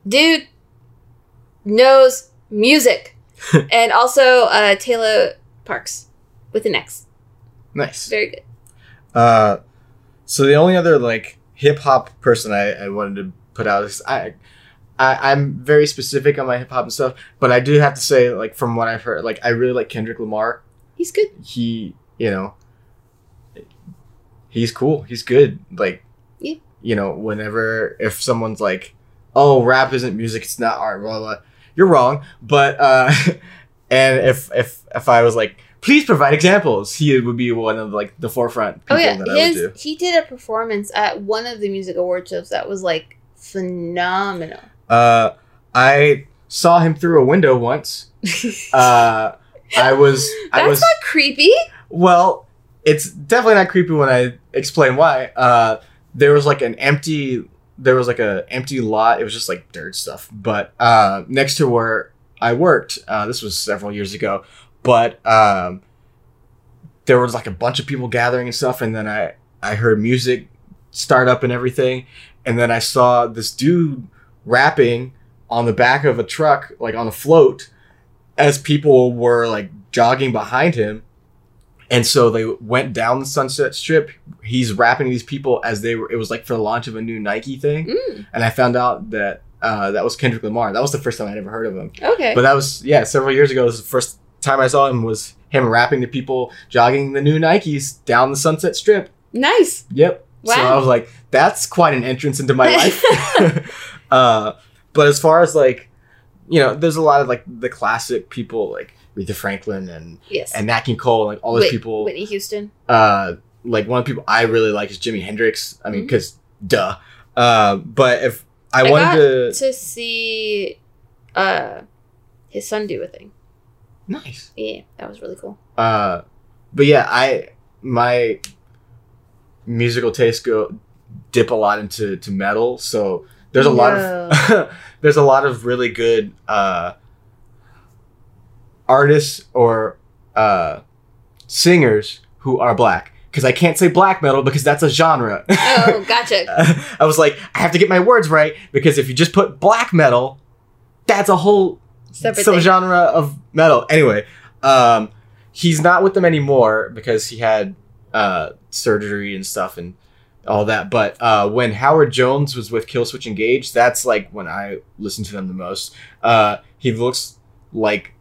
dude knows music, *laughs* and also uh, Tayla Parx with an X. Nice. Very good. Uh, so the only other like hip hop person I, I wanted to put out is I, I I'm very specific on my hip hop and stuff, but I do have to say like from what I've heard, like I really like Kendrick Lamar. He's good. He you know, he's cool. He's good. Like Yeah. you know, whenever if someone's like, oh, rap isn't music, it's not art, blah blah. You're wrong, but uh, *laughs* and if if if I was like. Please provide examples. He would be one of like the forefront people oh yeah, that I would do. he did a performance at one of the music award shows that was like phenomenal. Uh, I saw him through a window once. *laughs* Uh, I was, I That's was, not creepy. Well, it's definitely not creepy when I explain why. Uh, there was like an empty, there was like a empty lot. It was just like dirt stuff. But uh, next to where I worked, uh, this was several years ago. But um, there was like a bunch of people gathering and stuff, and then I I heard music start up and everything, and then I saw this dude rapping on the back of a truck, like on a float, as people were like jogging behind him. And so they went down the Sunset Strip. He's rapping these people as they were. It was like for the launch of a new Nike thing, Mm, and I found out that uh, that was Kendrick Lamar. That was the first time I'd ever heard of him. okay. But that was yeah, several years ago. It was the first time I saw him was him rapping to people jogging the new Nikes down the Sunset Strip. nice. Yep. Wow. So I was like, that's quite an entrance into my life. *laughs* *laughs* uh, but as far as like, you know, there's a lot of like the classic people like Aretha Franklin and Yes. and Nat King Cole, like all those Whit- people. Whitney Houston. Uh, like one of the people I really like is Jimi Hendrix. I mean, because duh. Uh, but if I, I wanted got to, to see uh his son do a thing. nice. Yeah, that was really cool. Uh, but yeah, I my musical taste go dip a lot into to metal. So there's a lot of *laughs* there's a lot of really good uh, artists or uh, singers who are black because I can't say black metal because that's a genre. *laughs* Oh, gotcha. *laughs* I was like, I have to get my words right because if you just put black metal, that's a whole Separate thing. subgenre of metal. Anyway, um, he's not with them anymore because he had uh, surgery and stuff and all that. But uh, when Howard Jones was with Killswitch Engage, that's like when I listened to them the most. Uh, he looks like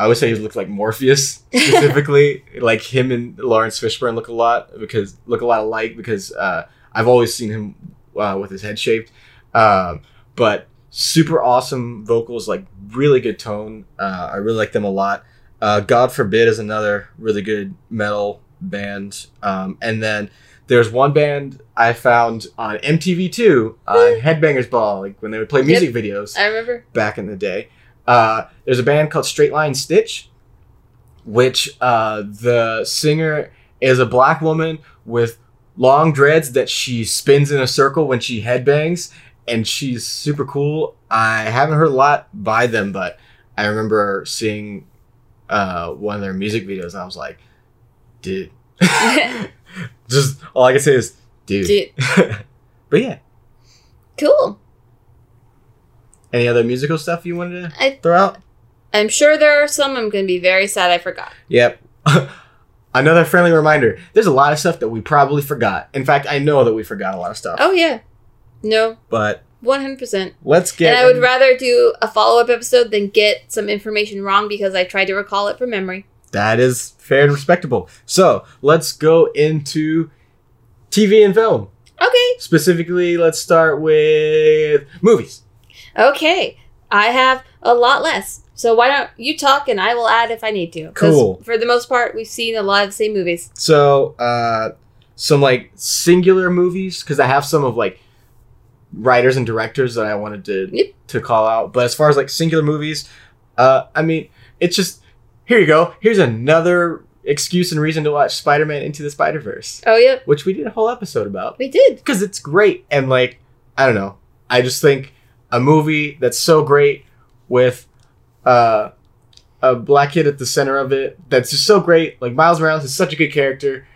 I would say he looks like Morpheus specifically. *laughs* like him and Laurence Fishburne look a lot because look a lot alike because uh, I've always seen him uh, with his head shaped. Um, but super awesome vocals, like really good tone. Uh, I really like them a lot. Uh, God Forbid is another really good metal band. Um, and then there's one band I found on MTV2 on Headbangers Ball, like when they would play music videos I remember. back in the day. Uh, there's a band called Straight Line Stitch, which uh, the singer is a black woman with long dreads that she spins in a circle when she headbangs, and she's super cool. I haven't heard a lot by them, but I remember seeing uh, one of their music videos, and I was like, dude. *laughs* *laughs* Just all I can say is, dude. Dude, *laughs* but yeah, cool. Any other musical stuff you wanted to I, throw out? I'm sure there are some I'm going to be very sad I forgot. Yep. *laughs* Another friendly reminder. There's a lot of stuff that we probably forgot. In fact, I know that we forgot a lot of stuff. Oh, yeah. No, But 100%. let's get. and I would rather do a follow up episode than get some information wrong because I tried to recall it from memory. that is fair and respectable. So let's go into TV and film. Okay. Specifically, let's start with movies. Okay. I have a lot less. So why don't you talk and I will add if I need to. Cool. For the most part, we've seen a lot of the same movies. So, uh, some like singular movies because I have some of like writers and directors that I wanted to Yep. to call out. But as far as like singular movies, uh, I mean, it's just here you go. Here's another excuse and reason to watch Spider-Man Into the Spider-Verse, Oh, yeah. which we did a whole episode about We did. because it's great and like I don't know. I just think a movie that's so great with uh, a black kid at the center of it that's just so great. Like Miles Morales is such a good character.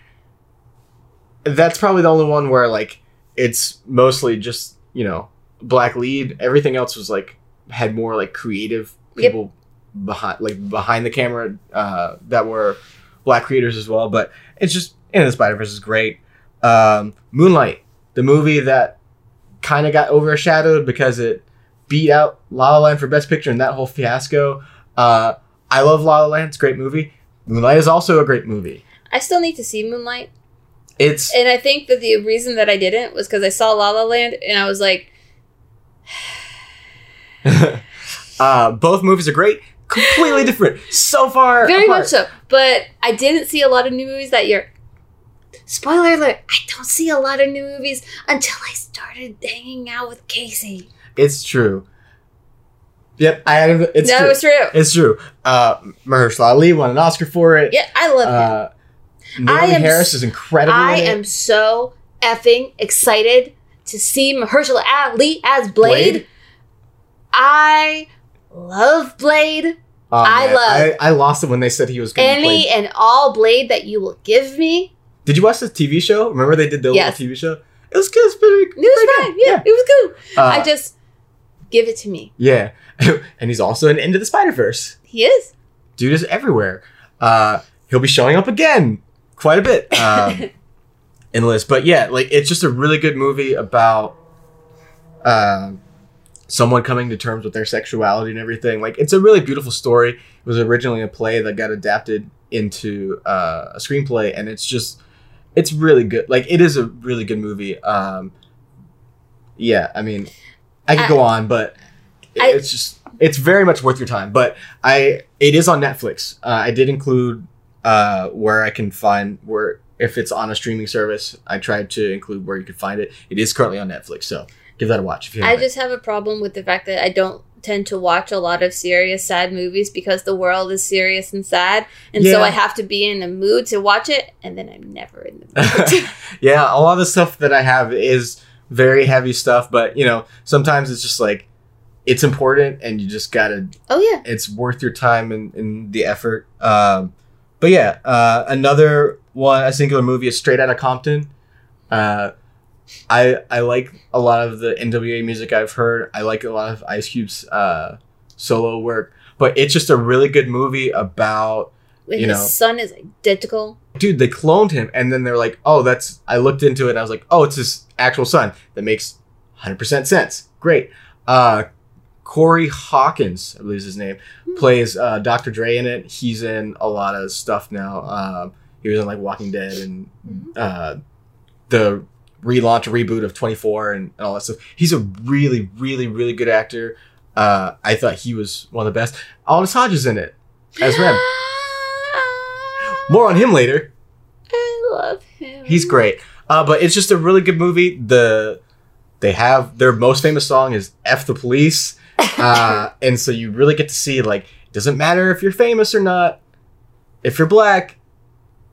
That's probably the only one where like it's mostly just you know black lead. Everything else was like had more like creative Yep. people behind like behind the camera uh, that were black creators as well. But it's just Into the Spider Verse is great. Um, Moonlight, the movie that kind of got overshadowed because it beat out La La Land for Best Picture and that whole fiasco. Uh, I love La La Land; it's a great movie. Moonlight is also a great movie. I still need to see Moonlight. It's And I think that the reason that I didn't was because I saw La La Land and I was like, *sighs* uh, both movies are great, completely different, so far. very apart. much so. But I didn't see a lot of new movies that year. Spoiler alert, I don't see a lot of new movies until I started hanging out with Casey. It's true. Yep, I had it's that true. was true. It's true. Uh, Mahershala Ali won an Oscar for it. Yeah, I love him. Uh, I Naomi am Harris is incredible. I in am so effing excited to see Mahershala Ali as Blade. Blade? I love Blade. Oh, I man, love- I, I lost it when they said he was going to Any and all Blade that you will give me. Did you watch the TV show? Remember they did the Yes. little TV show? It was good. It was pretty, It was pretty fine. good. Yeah, it was cool. Uh, I just give it to me. yeah. *laughs* and he's also in Into the Spider Verse. He is. Dude is everywhere. Uh, he'll be showing up again quite a bit *laughs* um, in the list. But yeah, like it's just a really good movie about um someone coming to terms with their sexuality and everything. Like it's a really beautiful story. It was originally a play that got adapted into uh, a screenplay, and it's just it's really good. Like it is a really good movie. Um, yeah, I mean, I could I- go on, but I- it's just it's very much worth your time. But I it is on Netflix. Uh, I did include uh, where I can find where if it's on a streaming service. I tried to include where you could find it. It is currently on Netflix, so give that a watch if you I just have a problem with the fact that I don't tend to watch a lot of serious, sad movies because the world is serious and sad. And so I have to be in a mood to watch it, and then I'm never in the mood. *laughs* yeah, a lot of the stuff that I have is very heavy stuff, but you know, sometimes it's just like it's important and you just gotta oh, yeah. it's worth your time and, and the effort. Um, but yeah, uh, another one a singular movie is Straight Outta Compton. Uh, I I like a lot of the NWA music I've heard. I like a lot of Ice Cube's uh, solo work, but it's just a really good movie about You his know. son is identical. dude. They cloned him, and then they're like, oh, that's. I looked into it, and I was like, oh, it's his actual son. That makes hundred percent sense. Great. Uh, Corey Hawkins, I believe is his name, Hmm. plays uh, Dr. Dre in it. He's in a lot of stuff now. Um, he was in like Walking Dead and Mhm. uh, the relaunch reboot of 24 and, and all that stuff. He's a really, really, really good actor. Uh, I thought he was one of the best. Aldis Hodge's in it as Ren. More on him later. I love him. He's great. Uh, but it's just a really good movie. The they have their most famous song is "F the Police," *laughs* uh, and so you really get to see like it doesn't matter if you're famous or not. If you're black,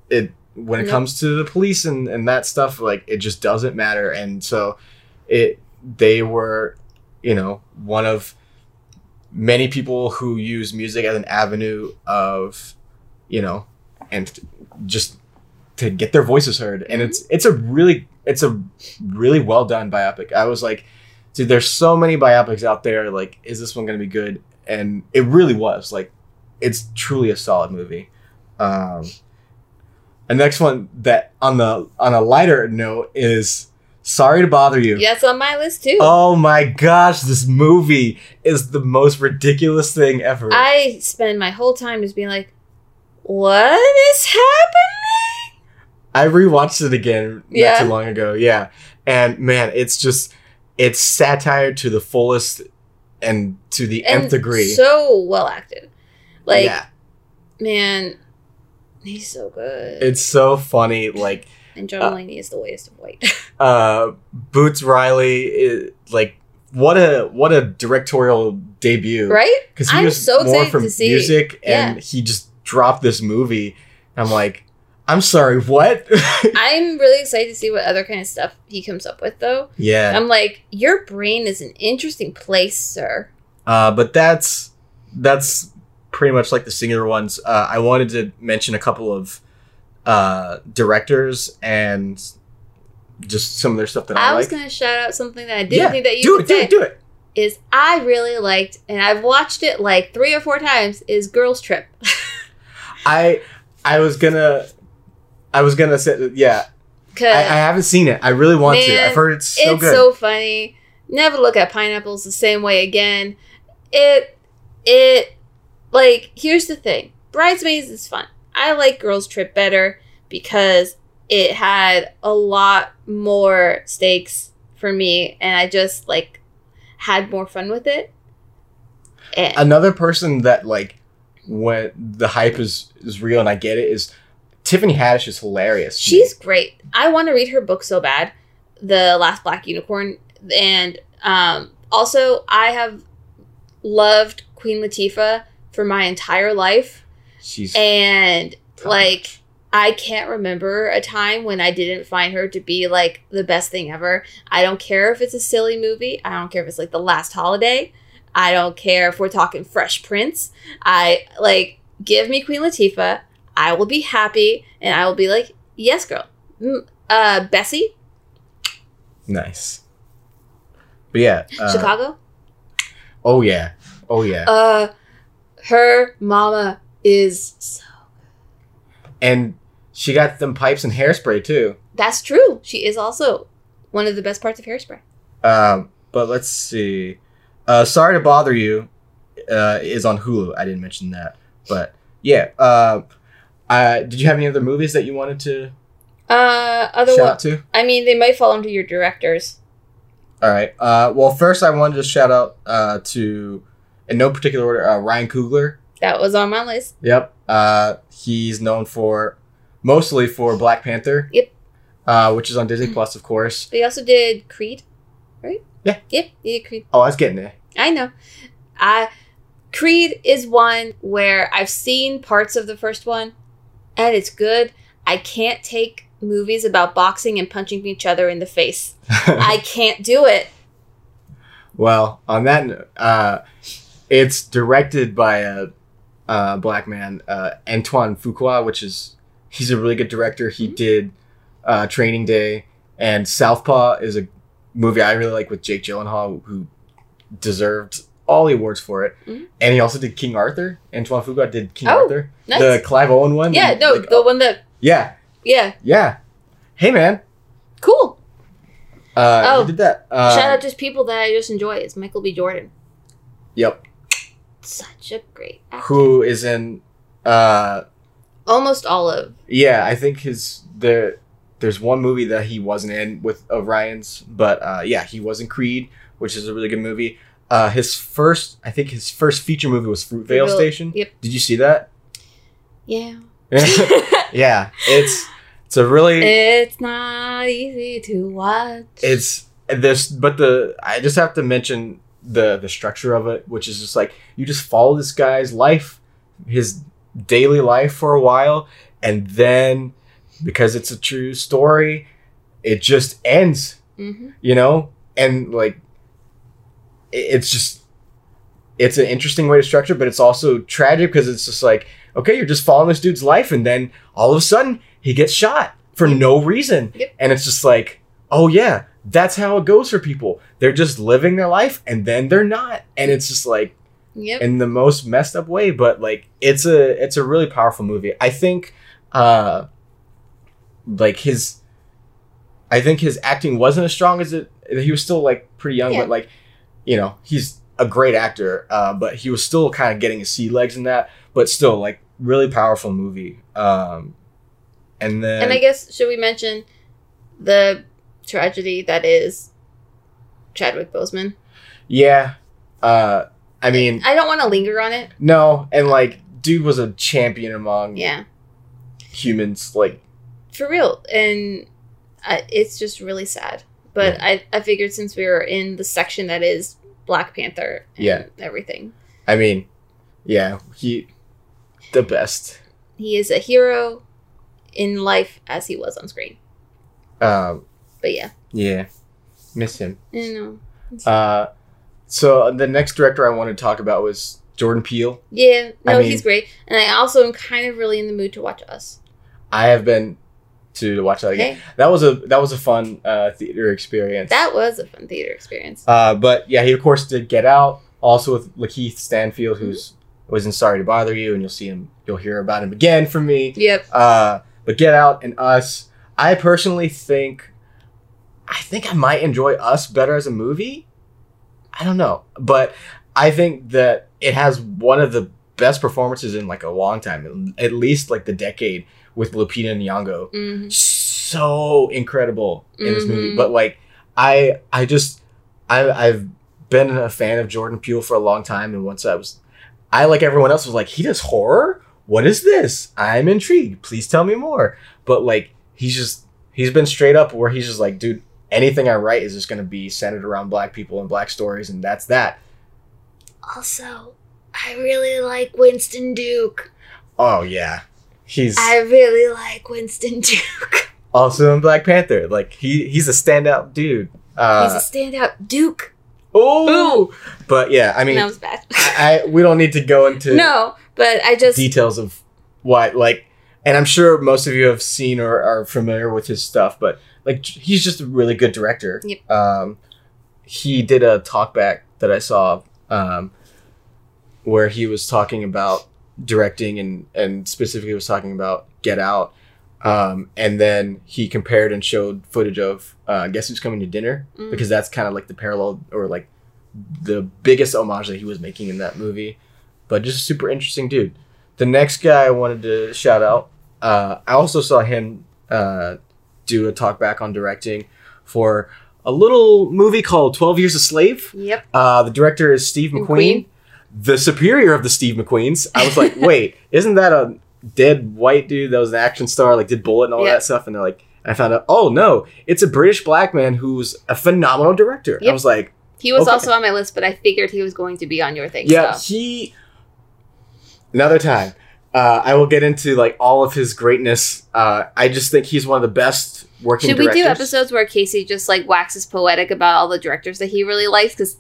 it when it Yep. comes to the police and, and that stuff, like it just doesn't matter. And so it they were, you know, one of many people who use music as an avenue of, you know, and just to get their voices heard. And it's it's a really it's a really well done biopic. I was like, dude, there's so many biopics out there. Like, is this one gonna be good? And it really was. Like, it's truly a solid movie. Um, the next one that on the on a lighter note is Sorry to Bother You. That's on my list too. Oh my gosh, this movie is the most ridiculous thing ever. I spend my whole time just being like, what is happening? I rewatched it again not Yeah. too long ago. Yeah. And man, it's just it's satire to the fullest and to the nth degree. So well acted. Like, yeah. man, he's so good. It's so funny. Like and John uh, Mulaney is the whitest of white. *laughs* uh Boots Riley is, like what a what a directorial debut. right? Because he I'm was so more excited from to see. music and he just dropped this movie. I'm like, I'm sorry, what? *laughs* I'm really excited to see what other kind of stuff he comes up with, though. yeah. I'm like, your brain is an interesting place, sir. Uh, but that's that's pretty much like the singular ones. Uh, I wanted to mention a couple of uh, directors and just some of their stuff that I, I was like. gonna shout out something that I didn't yeah, think that you do it, do it, do it. Is I really liked, and I've watched it like three or four times. Is Girls Trip? *laughs* I I was gonna I was gonna say yeah. Cause I, I haven't seen it. I really want to. I've heard it's so it's good. so funny. Never look at pineapples the same way again. It it like here's the thing. Bridesmaids is fun. I like Girls Trip better because it had a lot more stakes for me and I just like had more fun with it. And Another person that like when the hype is is real and I get it is Tiffany Haddish is hilarious. She's great. I want to read her book so bad, The Last Black Unicorn, and um, also I have loved Queen Latifah for my entire life, she's and like I can't remember a time when I didn't find her to be like the best thing ever. I don't care if it's a silly movie. I don't care if it's like The Last Holiday. I don't care if we're talking Fresh Prince. I like give me Queen Latifah. I will be happy, and I will be like, yes, girl. Mm, Uh, Bessie, nice. But yeah, uh, Chicago. Oh yeah, oh yeah. Uh, her mama is. So, and she got them pipes and hairspray too. that's true. She is also one of the best parts of Hairspray. Um, but let's see. Uh, Sorry to bother you uh, is on Hulu. I didn't mention that, but yeah. Uh, uh, did you have any other movies that you wanted to Uh, other shout one. out to? I mean, they might fall under your directors. All right. Uh, well, first I wanted to shout out uh, to, in no particular order, uh, Ryan Coogler. That was on my list. Yep. Uh, he's known for mostly for Black Panther. Yep. Uh, which is on Disney Plus, of course. He also did Creed, right? Yeah. Yep, they did Creed. Oh, I was getting it. I know. I Creed is one where I've seen parts of the first one and it's good. I can't take movies about boxing and punching each other in the face. *laughs* I can't do it. Well, on that, note, uh, it's directed by a, uh black man, uh, Antoine Fuqua, which is he's a really good director. He Mhm. did uh, Training Day and Southpaw is a movie I really like with Jake Gyllenhaal, who deserved all the awards for it. Mhm. And he also did King Arthur. Antoine Fuqua did King Oh, Arthur, Nice. the Clive Owen one. yeah, no, Like, the one that yeah, yeah, yeah. Hey man, cool. uh, Oh, did that. Uh, Shout out to people that I just enjoy. It's Michael B. Jordan. Yep. Such a great actor. Who is in? Uh, Almost all of. Yeah, I think his there there's one movie that he wasn't in with Ryan's, but uh, yeah, he was in Creed, which is a really good movie. Uh, his first, I think his first feature movie was Fruitvale Fruitvale, Station. yep. Did you see that? Yeah. *laughs* yeah, it's it's a really it's not easy to watch. it's this, but the I just have to mention the the structure of it, which is just like you just follow this guy's life, his daily life for a while, and then because it's a true story, it just ends. hmm you know and like it's just it's an interesting way to structure but it's also tragic because it's just like okay you're just following this dude's life and then all of a sudden he gets shot for no reason Yep. and it's just like oh yeah that's how it goes for people they're just living their life and then they're not and it's just like Yep. in the most messed up way but like it's a it's a really powerful movie i think uh like his i think his acting wasn't as strong as it he was still like pretty young Yeah. but like you know he's a great actor uh but he was still kind of getting his sea legs in that but still like really powerful movie um and then and I guess should we mention the tragedy that is Chadwick Boseman? yeah uh i mean I don't want to linger on it. no and like dude was a champion among Yeah, humans like for real, and uh, it's just really sad. But I I figured since we were in the section that is Black Panther, and Yeah. everything. I mean, yeah, he the best. He is a hero in life as he was on screen. Um, But yeah, yeah, miss him. you know, Uh, so the next director I wanted to talk about was Jordan Peele. yeah, I no, mean- he's great, and I also am kind of really in the mood to watch Us. I have been to, to watch that again. Okay, That was a that was a fun uh, theater experience. that was a fun theater experience. Uh, but yeah, he of course did Get Out, also with Lakeith Stanfield, who's was in Sorry to Bother You, and you'll see him, you'll hear about him again from me. Yep. Uh, but Get Out and Us, I personally think, I think I might enjoy Us better as a movie. I don't know, but I think that it has one of the best performances in like a long time, at least like the decade with Lupita Nyong'o. hmm So incredible in this movie, Mhm. but like I, I just, I, I've been a fan of Jordan Peele for a long time, and once I was, I like everyone else was like, he does horror. What is this? I'm intrigued. Please tell me more. But like, he's just, he's been straight up where he's just like, dude, anything I write is just gonna be centered around black people and black stories, and that's that. Also, I really like Winston Duke. Oh yeah, he's I really like Winston *laughs* Duke. also in Black Panther. Like he, he's a standout dude. Uh, He's a standout Duke. oh, but yeah, I mean, that was bad. I, I we don't need to go into *laughs* no, but I just details of what like and i'm sure most of you have seen or are familiar with his stuff but like he's just a really good director. Yep. um he did a talk back that i saw um where he was talking about directing and and specifically was talking about get out. Um and then he compared and showed footage of uh guess who's coming to dinner? Mm. because that's kind of like the parallel or like the biggest homage that he was making in that movie. But just a super interesting dude. The next guy I wanted to shout out, uh, I also saw him uh, do a talk back on directing for a little movie called 12 Years a Slave. Yep. Uh, the director is Steve McQueen, McQueen. the superior of the Steve McQueens. I was like, *laughs* wait, isn't that a dead white dude that was an action star, like did Bullitt and all Yeah. that stuff? And they're like, I found out, oh no, it's a British black man who's a phenomenal director. I was like, He was Okay. also on my list, but I figured he was going to be on your thing. yeah, so. he. Another time, uh, I will get into like all of his greatness. Uh, I just think he's one of the best working. Should we do episodes where Casey just like waxes poetic about all the directors that he really likes? Because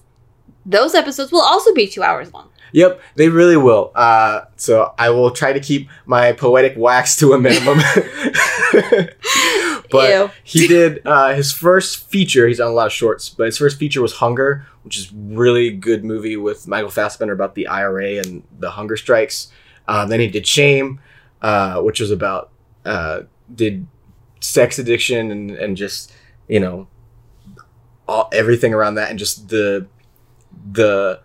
those episodes will also be two hours long. Yep, they really will. Uh, so I will try to keep my poetic wax to a minimum. *laughs* but Ew. he did uh, his first feature. He's done a lot of shorts, but his first feature was Hunger, which is really good movie with Michael Fassbender about the IRA and the hunger strikes. Uh, then he did Shame, uh, which was about uh, did sex addiction and and just you know all, everything around that and just the the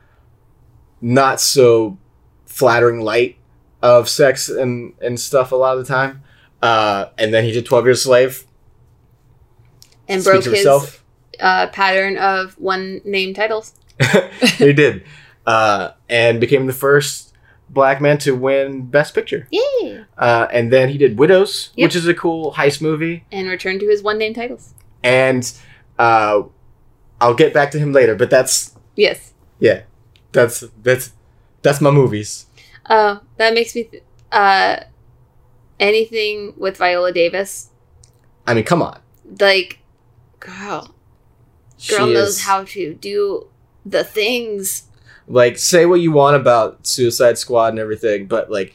not so flattering light of sex and and stuff a lot of the time. Uh, and then he did Twelve Years a Slave. and broke his uh, pattern of one name titles. *laughs* he did, uh, and became the first black man to win Best Picture. Yay! Uh, and then he did Widows, Yep. which is a cool heist movie. And returned to his one name titles. And uh, I'll get back to him later, but that's Yes. yeah, that's that's that's my movies. Uh, that makes me. Th- uh, anything with Viola Davis, I mean, come on, like, girl, girl She knows is- how to do the things. Like say what you want about Suicide Squad and everything, but like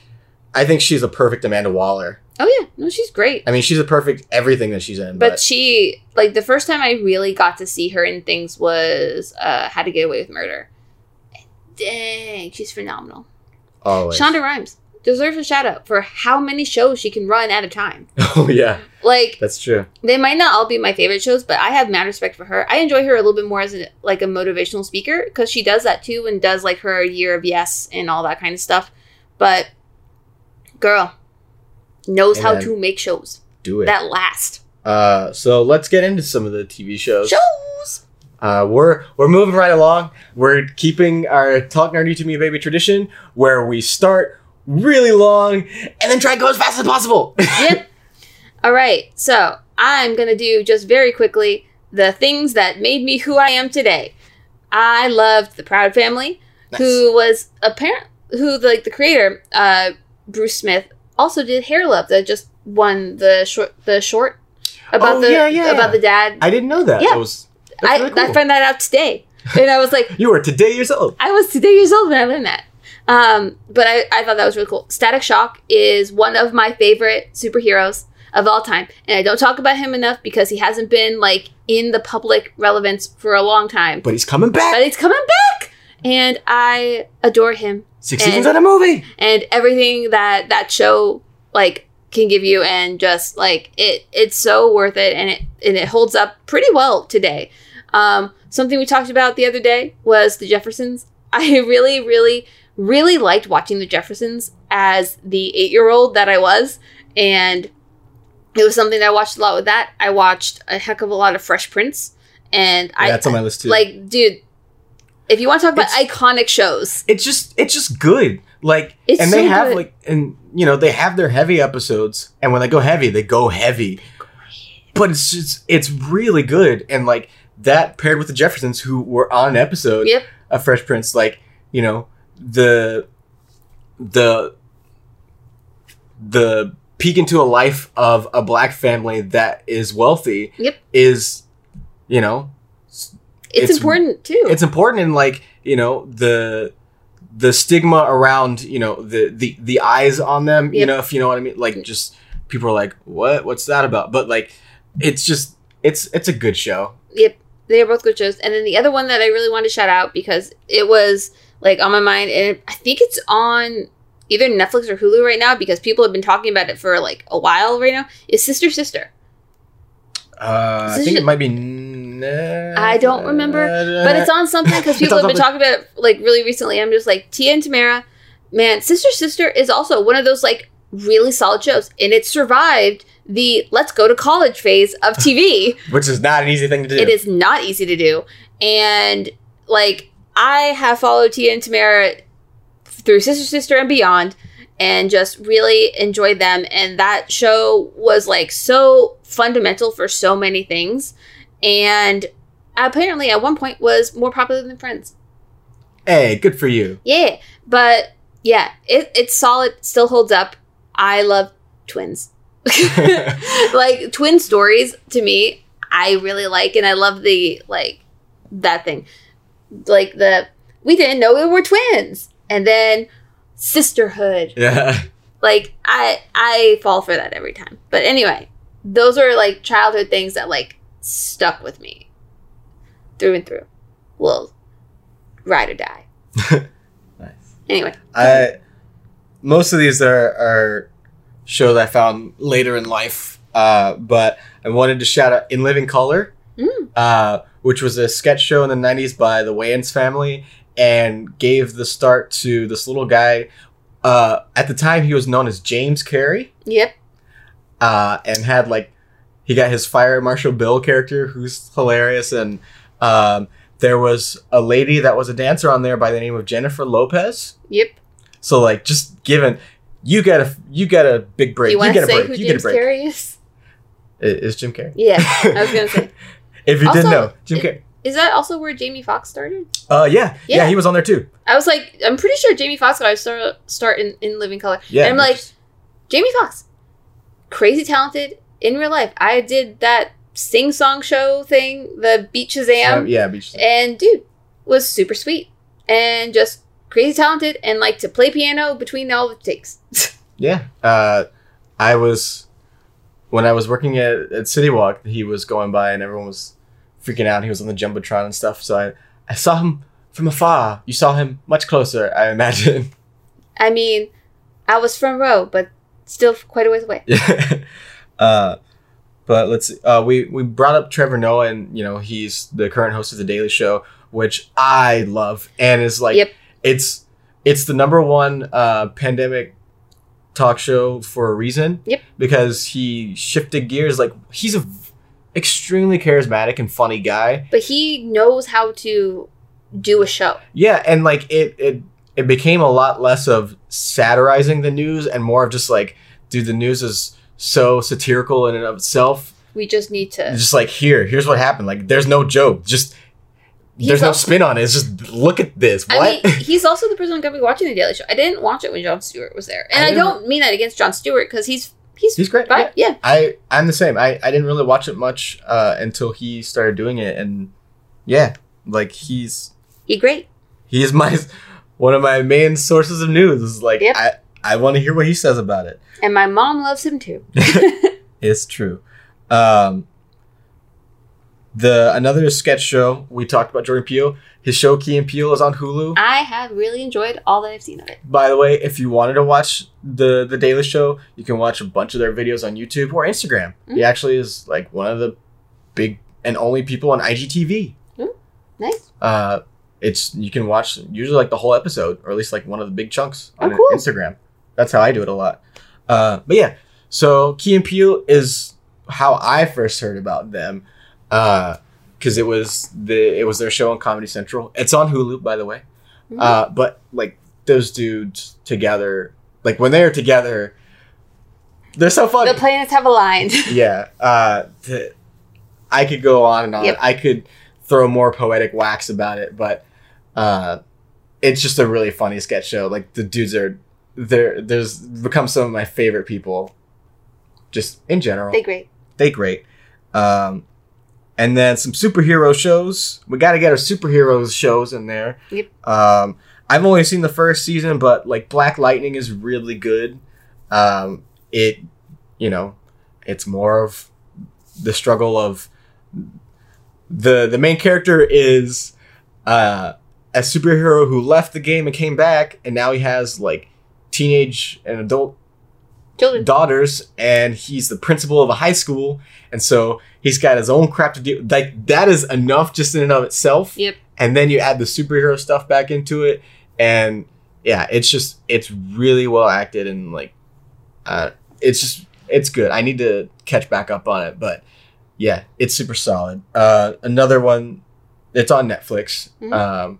I think she's a perfect Amanda Waller. Oh yeah, no, she's great. I mean, she's a perfect everything that she's in. But But, she, like, the first time I really got to see her in things was uh, How to Get Away with Murder. And dang, she's phenomenal. always. Shonda Rhimes deserves a shout out for how many shows she can run at a time. *laughs* oh yeah, Like, that's true. they might not all be my favorite shows, but I have mad respect for her. I enjoy her a little bit more as a, like a motivational speaker because she does that too and does like her year of yes and all that kind of stuff. But girl knows how to make shows Do it. that last. Uh, so let's get into some of the TV shows. Shows. Uh, we're we're moving right along. We're keeping our talk nerdy to me baby tradition, where we start really long and then try to go as fast as possible. *laughs* Yep. all right. So I'm gonna do just very quickly the things that made me who I am today. I loved the Proud Family. Nice. who was apparent who like the creator uh bruce smith also did hair love that just won the short the short about Oh, the yeah, yeah. about the dad I didn't know that. Yeah. That was i really cool. i found that out today and i was like *laughs* you were today years old. i was today years old when i learned that um but i i thought that was really cool. Static shock is one of my favorite superheroes of all time. And i don't talk about him enough because he hasn't been like in the public relevance for a long time. But he's coming back. but he's coming back! And i adore him. Six and- seasons and a movie. and everything that that show like can give you and just like it it's so worth it and it and it holds up pretty well today. Um something we talked about the other day was the jeffersons. *laughs* I really really really liked watching the jeffersons as the eight year old that i was and it was something that i watched a lot with that i watched a heck of a lot of fresh prince and Yeah, i that's on my list too. like dude if you want to talk about It's- iconic shows it's just it's just good. Like It's and they so have good. like and you know they have their heavy episodes and when they go heavy they go heavy. But it's just it's really good and like that paired with the Jeffersons who were on an episode Yep. of Fresh Prince like you know the the the peek into a life of a black family that is wealthy Yep. is you know it's, It's- important too. It's important in like you know the the stigma around you know the the the eyes on them you know if you know what i mean like mm. just people are like what? What's that about? But like it's just it's it's a good show. Yep, they are both good shows. And then the other one that I really wanted to shout out because it was like on my mind, and I think it's on either Netflix or Hulu right now because people have been talking about it for like a while right now. Is Sister Sister? uh i think it might be N- I don't remember, But it's on something because *laughs* people have been talking about it like really recently. I'm just like Tia and Tamera, man. Sister Sister is also one of those like really solid shows, and it survived the let's go to college phase of TV. *laughs* which is not an easy thing to do It is not easy to do. And like I have followed Tia and Tamera through Sister Sister and beyond and just really enjoyed them and that show was like so fundamental for so many things and apparently at one point was more popular than Friends. hey good for you Yeah, but yeah, it, it's solid, still holds up. I love twins. *laughs* like twin stories to me, I really like, and I love the like that thing, like the we didn't know we were twins, and then sisterhood. *laughs* Yeah. Like I I fall for that every time. But anyway, those are like childhood things that like stuck with me through and through. Will ride or die. *laughs* Nice. Anyway, I most of these are, are shows I found later in life, uh, but I wanted to shout out In Living Color, Mm. uh, which was a sketch show in the '90s by the Wayans family, and gave the start to this little guy. Uh, at the time, he was known as James Carrey, yep. uh, and had like he got his Fire Marshal Bill character, who's hilarious, and um, there was a lady that was a dancer on there by the name of Jennifer Lopez. Yep. So like just given you get a you get a big break. Do you want get to a say break. who you James get a break. Carrey is Jim Carrey. Yeah, I was gonna *laughs* say. If you Also, didn't know, Jim Carrey. Is that also where Jamie Foxx started? Uh yeah, yeah, Yeah. he was on there too. I was like, I'm pretty sure Jamie Foxx got start, start in, in Living Color. Yeah. And I'm like, Jamie Foxx, crazy talented in real life. I did that sing song show thing, the Beat Shazam, yeah, Beach. and dude was super sweet and just crazy talented and like to play piano between all the takes. *laughs* Yeah. Uh, I was when I was working at, at City Walk, he was going by and everyone was freaking out. He was on the jumbotron and stuff. So I, I saw him from afar. You saw him much closer, I imagine. *laughs* I mean, I was front row, but still quite a ways away. Yeah. *laughs* uh, but let's see. Uh, we we brought up Trevor Noah, and you know he's the current host of the Daily Show, which I love, and is like Yep. it's it's the number one uh, pandemic talk show for a reason. Yep. Because he shifted gears. Like he's a v- extremely charismatic and funny guy. But he knows how to do a show. Yeah, and like it it it became a lot less of satirizing the news and more of just like, dude, the news is so satirical in and of itself. We just need to. Just like here, here's what happened. Like there's no joke. Just He's there's no spin on it. It's just look at this. What? I mean, he's also the person going to be watching the Daily Show. I didn't watch it when Jon Stewart was there, and I I, don't mean that against Jon Stewart because he's he's He's great. Yeah. Yeah. I I'm the same. I I didn't really watch it much uh, until he started doing it, and yeah, like he's he great. he's my one of my main sources of news. Is like Yep. I I want to hear what he says about it. And my mom loves him too. *laughs* *laughs* It's true. Um, the another sketch show we talked about Jordan Peele. His show Key and Peele is on Hulu. I have really enjoyed all that I've seen of it. By the way, if you wanted to watch the the Daily Show, you can watch a bunch of their videos on YouTube or Instagram. He Mhm. actually is like one of the big and only people on IGTV. Nice. Uh, it's you can watch usually like the whole episode or at least like one of the big chunks on Oh, cool. Instagram. That's how I do it a lot. Uh, but yeah, so Key and Peele is how I first heard about them. Uh, because it was the it was their show on Comedy Central. It's on Hulu, by the way. Mhm. Uh, but like those dudes together, like when they are together, they're so funny. the planets have aligned. *laughs* yeah. Uh, th- I could go on and on. Yep. I could throw more poetic wax about it, but uh, it's just a really funny sketch show. Like the dudes are there. There's become some of my favorite people, just in general they great. they great. Um, and then some superhero shows. We got to get our superheroes shows in there. Yep. Um, I've only seen the first season, but like Black Lightning is really good. Um, it, you know, it's more of the struggle of the the main character is uh, a superhero who left the game and came back, and now he has like teenage and adult Children. daughters and he's the principal of a high school and so he's got his own crap to do like that is enough just in and of itself Yep. and then you add the superhero stuff back into it and yeah it's just it's really well acted and like uh it's just it's good i need to catch back up on it but yeah it's super solid uh another one it's on netflix Mhm. um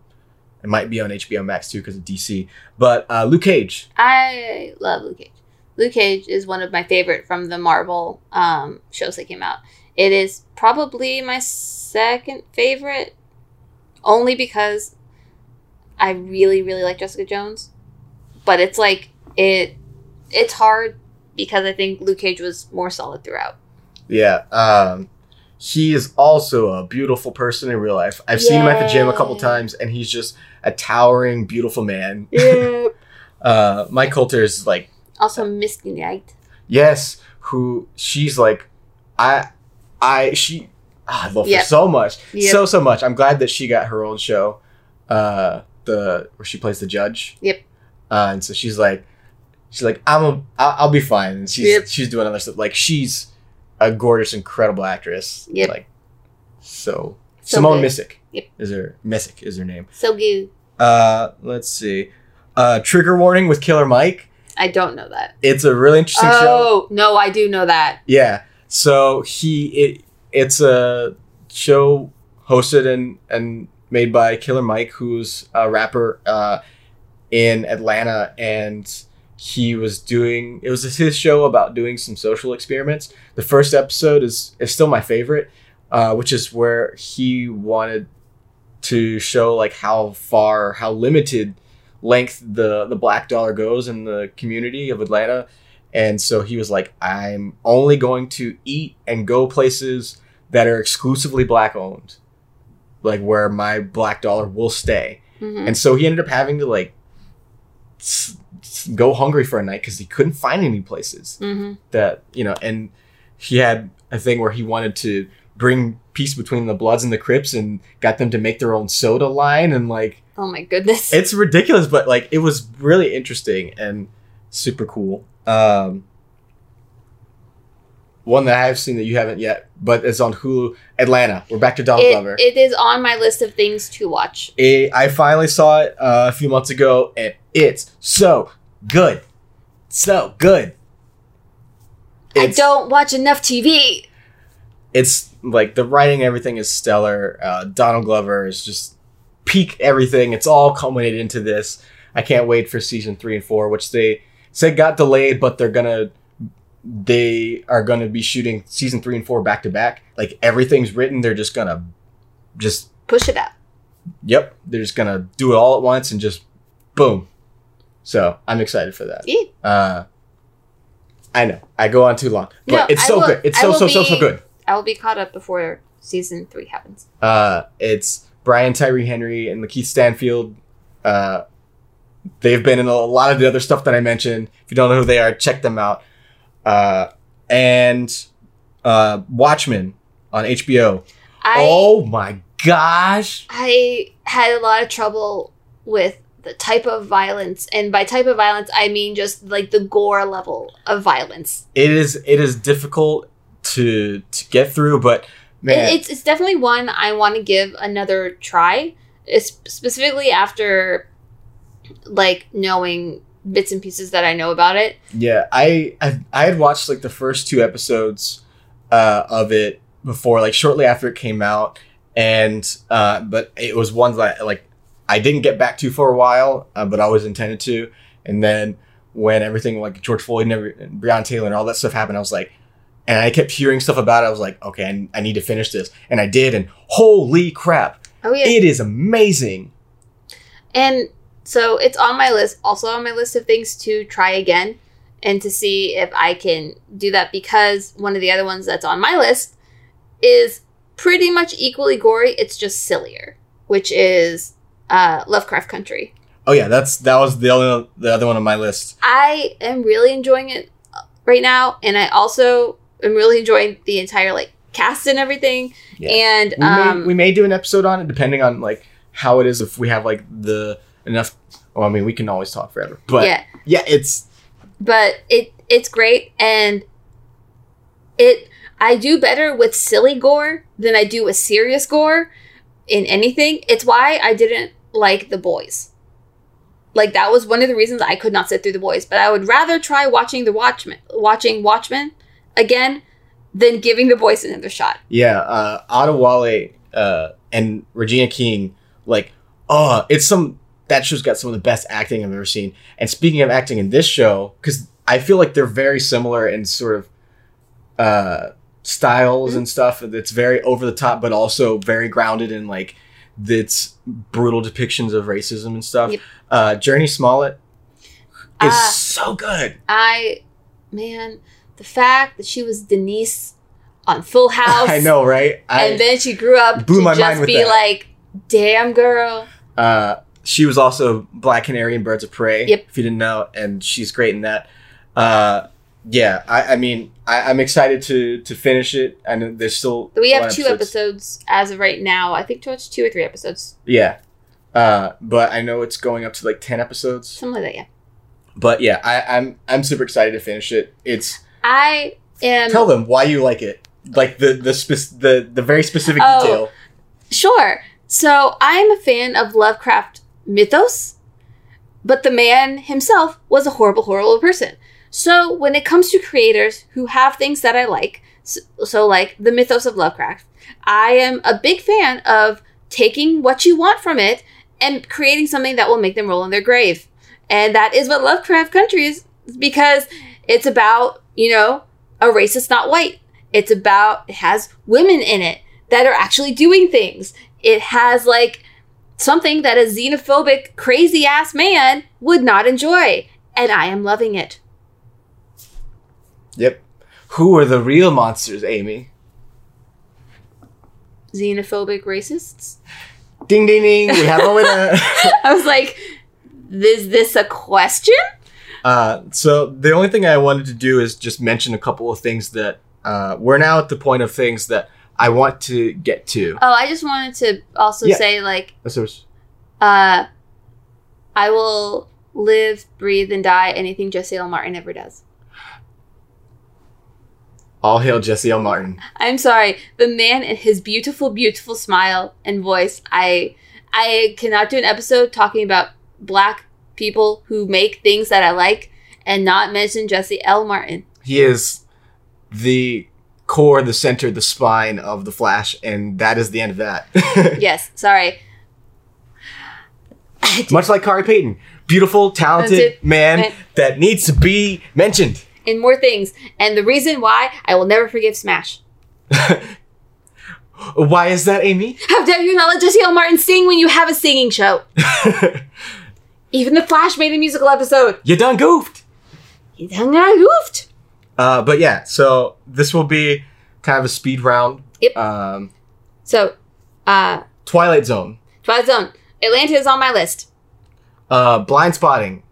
it might be on hbo max too because of dc but uh luke cage I love Luke Cage. Luke Cage is one of my favorite from the Marvel um, shows that came out. It is probably my second favorite, only because I really, really like Jessica Jones. But it's like it, it's hard because I think Luke Cage was more solid throughout. Yeah. Um, he is also a beautiful person in real life. I've seen him at the gym a couple times, and he's just a towering, beautiful man. Yeah. *laughs* Uh, Mike Colter is like, also, Misty Knight. yes, who she's like, I, I, she, ah, I love Yep. her so much, Yep. so so much. I'm glad that she got her own show, uh, the where she plays the judge. Yep. Uh, and so she's like, she's like, I'm a, I'll, be fine. And she's Yep. she's doing other stuff. Like she's a gorgeous, incredible actress. Yep. Like, so, So Simone good. Missick. Yep. Is her Missick is her name. So good. Uh, let's see. Uh, trigger warning with Killer Mike. I don't know that. It's a really interesting show. Oh no, I do know that. Yeah. So he it it's a show hosted and and made by Killer Mike, who's a rapper uh, in Atlanta, and he was doing it was his show about doing some social experiments. The first episode is is still my favorite, uh, which is where he wanted to show like how far how limited length the the black dollar goes in the community of Atlanta and so he was like I'm only going to eat and go places that are exclusively black owned like where my black dollar will stay Mhm. and so he ended up having to like s- s- go hungry for a night because he couldn't find any places Mhm. that you know and he had a thing where he wanted to bring peace between the bloods and the crips and got them to make their own soda line and like Oh my goodness. *laughs* it's ridiculous but like it was really interesting and super cool um one that i've seen that you haven't yet but it's on hulu atlanta we're back to donald glover It, it is on my list of things to watch. it, I finally saw it uh, a few months ago, and it's so good, so good. I don't watch enough TV. It's like the writing, everything is stellar. Uh, Donald Glover is just peak everything. It's all culminated into this. I can't wait for season three and four, which they said got delayed, but they're gonna they are gonna be shooting season three and four back to back. Like everything's written, they're just gonna just Push it out. Yep, they're just gonna do it all at once and just boom. So I'm excited for that. Yeah. Uh, I know I go on too long, but No, it's so will- good. It's so so so so good. I will be caught up before season three happens. Uh, it's Brian Tyree Henry and Lakeith Stanfield. Uh, they've been in a lot of the other stuff that I mentioned. If you don't know who they are, check them out. Uh, and uh, Watchmen on HBO. I oh my gosh! I had a lot of trouble with the type of violence, and by type of violence, I mean just like the gore level of violence. it is it is difficult to to get through but man it's it's definitely one I want to give another try, it's specifically after like knowing bits and pieces that I know about it. yeah I, I i had watched like the first two episodes uh of it before like shortly after it came out and uh but it was ones that like i didn't get back to for a while uh, but i always intended to and then when everything like george floyd and, every, and breonna taylor and all that stuff happened i was like and i kept hearing stuff about it i was like okay I, I need to finish this and i did and holy crap Oh yeah, it is amazing and so it's on my list, also on my list of things to try again, and to see if I can do that because one of the other ones that's on my list is pretty much equally gory. It's just sillier, which is uh, Lovecraft Country. Oh yeah, that's that was the other the other one on my list. I am really enjoying it right now, and I also am really enjoying the entire like cast and everything. Yeah. And We um, may we may do an episode on it depending on like how it is if we have like the enough. Well, I mean, we can always talk forever, but yeah, yeah, it's but it it's great, and it I do better with silly gore than I do with serious gore in anything. It's why I didn't like the boys. Like that was one of the reasons I could not sit through the boys. But I would rather try watching the Watchmen, watching Watchmen again, than giving the boys another shot. yeah. Uh, Adewale uh, and Regina King, like, oh, it's some that show's got some of the best acting I've ever seen. And speaking of acting in this show, because I feel like they're very similar in sort of uh, styles and stuff. It's very over the top, but also very grounded in like its brutal depictions of racism and stuff. Yep. Uh, Jurnee Smollett is Ah. so good. I, man, the fact that she was Denise on Full House. *laughs* I know, right? I, and then she grew up Blew to my mind just with be that. like, "Damn girl." uh, she was also Black Canary in Birds of Prey. Yep. If you didn't know, and she's great in that. Uh, yeah, I, I mean, I, I'm excited to to finish it. I know there's still We have two episodes as of right now. I think to watch two or three episodes, Yeah, uh, but I know it's going up to like ten episodes. something like that. Yeah, But yeah, I, I'm I'm super excited to finish it. It's I am tell them why you like it, like the the spec- the the very specific Oh. detail. sure. So I'm a fan of Lovecraft mythos, but the man himself was a horrible, horrible person. So when it comes to creators who have things that I like, so, so like the mythos of Lovecraft, I am a big fan of taking what you want from it and creating something that will make them roll in their grave. And that is what Lovecraft Country is because it's about, you know, a race that's not white. It's about, it has women in it that are actually doing things. It has like something that a xenophobic, crazy ass man would not enjoy. And I am loving it. Yep. Who are the real monsters, Amy? Xenophobic racists? Ding ding ding! We have a winner. *laughs* I was like, is this a question? Uh, so the only thing I wanted to do is just mention a couple of things that uh, we're now at the point of things that I want to get to. Oh, I just wanted to also Yeah. say, like, uh, I will live, breathe, and die anything Jesse L. Martin ever does. all hail Jesse L. Martin. I'm sorry, the man and his beautiful, beautiful smile and voice. I I cannot do an episode talking about black people who make things that I like and not mention Jesse L. Martin. He is the core, the center, the spine of the Flash, and that is the end of that. *laughs* Yes, sorry. Much like Khary Payton, beautiful, talented man man. that needs to be mentioned. And more things. And the reason why I will never forgive Smash. *laughs* Why is that, Amy? How dare you not let Jesse L. Martin sing when you have a singing show? *laughs* Even the Flash made a musical episode. you done goofed. You done got goofed. Uh, but yeah, so this will be kind of a speed round. Yep. Um, So, uh, Twilight Zone, Twilight Zone. Atlanta is on my list. uh, Blindspotting,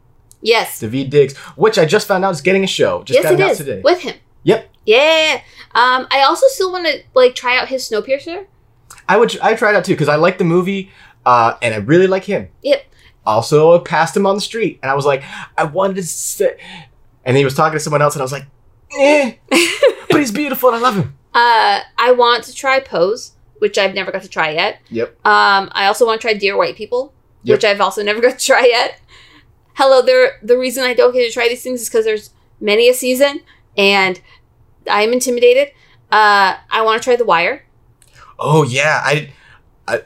Yes. Daveed Diggs, which I just found out is getting a show. Just yes, got it is. today. With him. Yep. Yeah. Um, I also still want to like try out his Snowpiercer. I would. I tried out too because I like the movie, uh, and I really like him. Yep. Also, passed him on the street, and I was like, I wanted to sit, and he was talking to someone else, and I was like, eh, *laughs* but he's beautiful, and I love him. Uh, I want to try Pose, which I've never got to try yet. Yep. Um, I also want to try Dear White People, Yep. which I've also never *laughs* got to try yet. Hello, there. The reason I don't get to try these things is because there's many a season, and I am intimidated. Uh, I want to try The Wire. Oh yeah, I, I,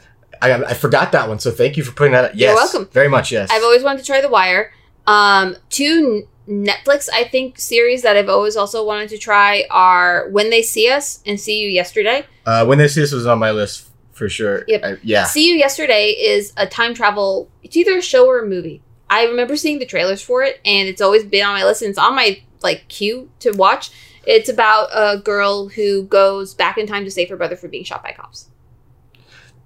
I, I forgot that one. So thank you for putting that. Up. Yes, You're welcome. Very much. Yes. I've always wanted to try The Wire. Um, two Netflix, I think, series that I've always also wanted to try are When They See Us and See You Yesterday. uh, when they see Us was on my list for sure. Yep. I- yeah. See You Yesterday is a time travel. It's either a show or a movie. I remember seeing the trailers for it, and it's always been on my list. And it's on my like queue to watch. It's about a girl who goes back in time to save her brother from being shot by cops.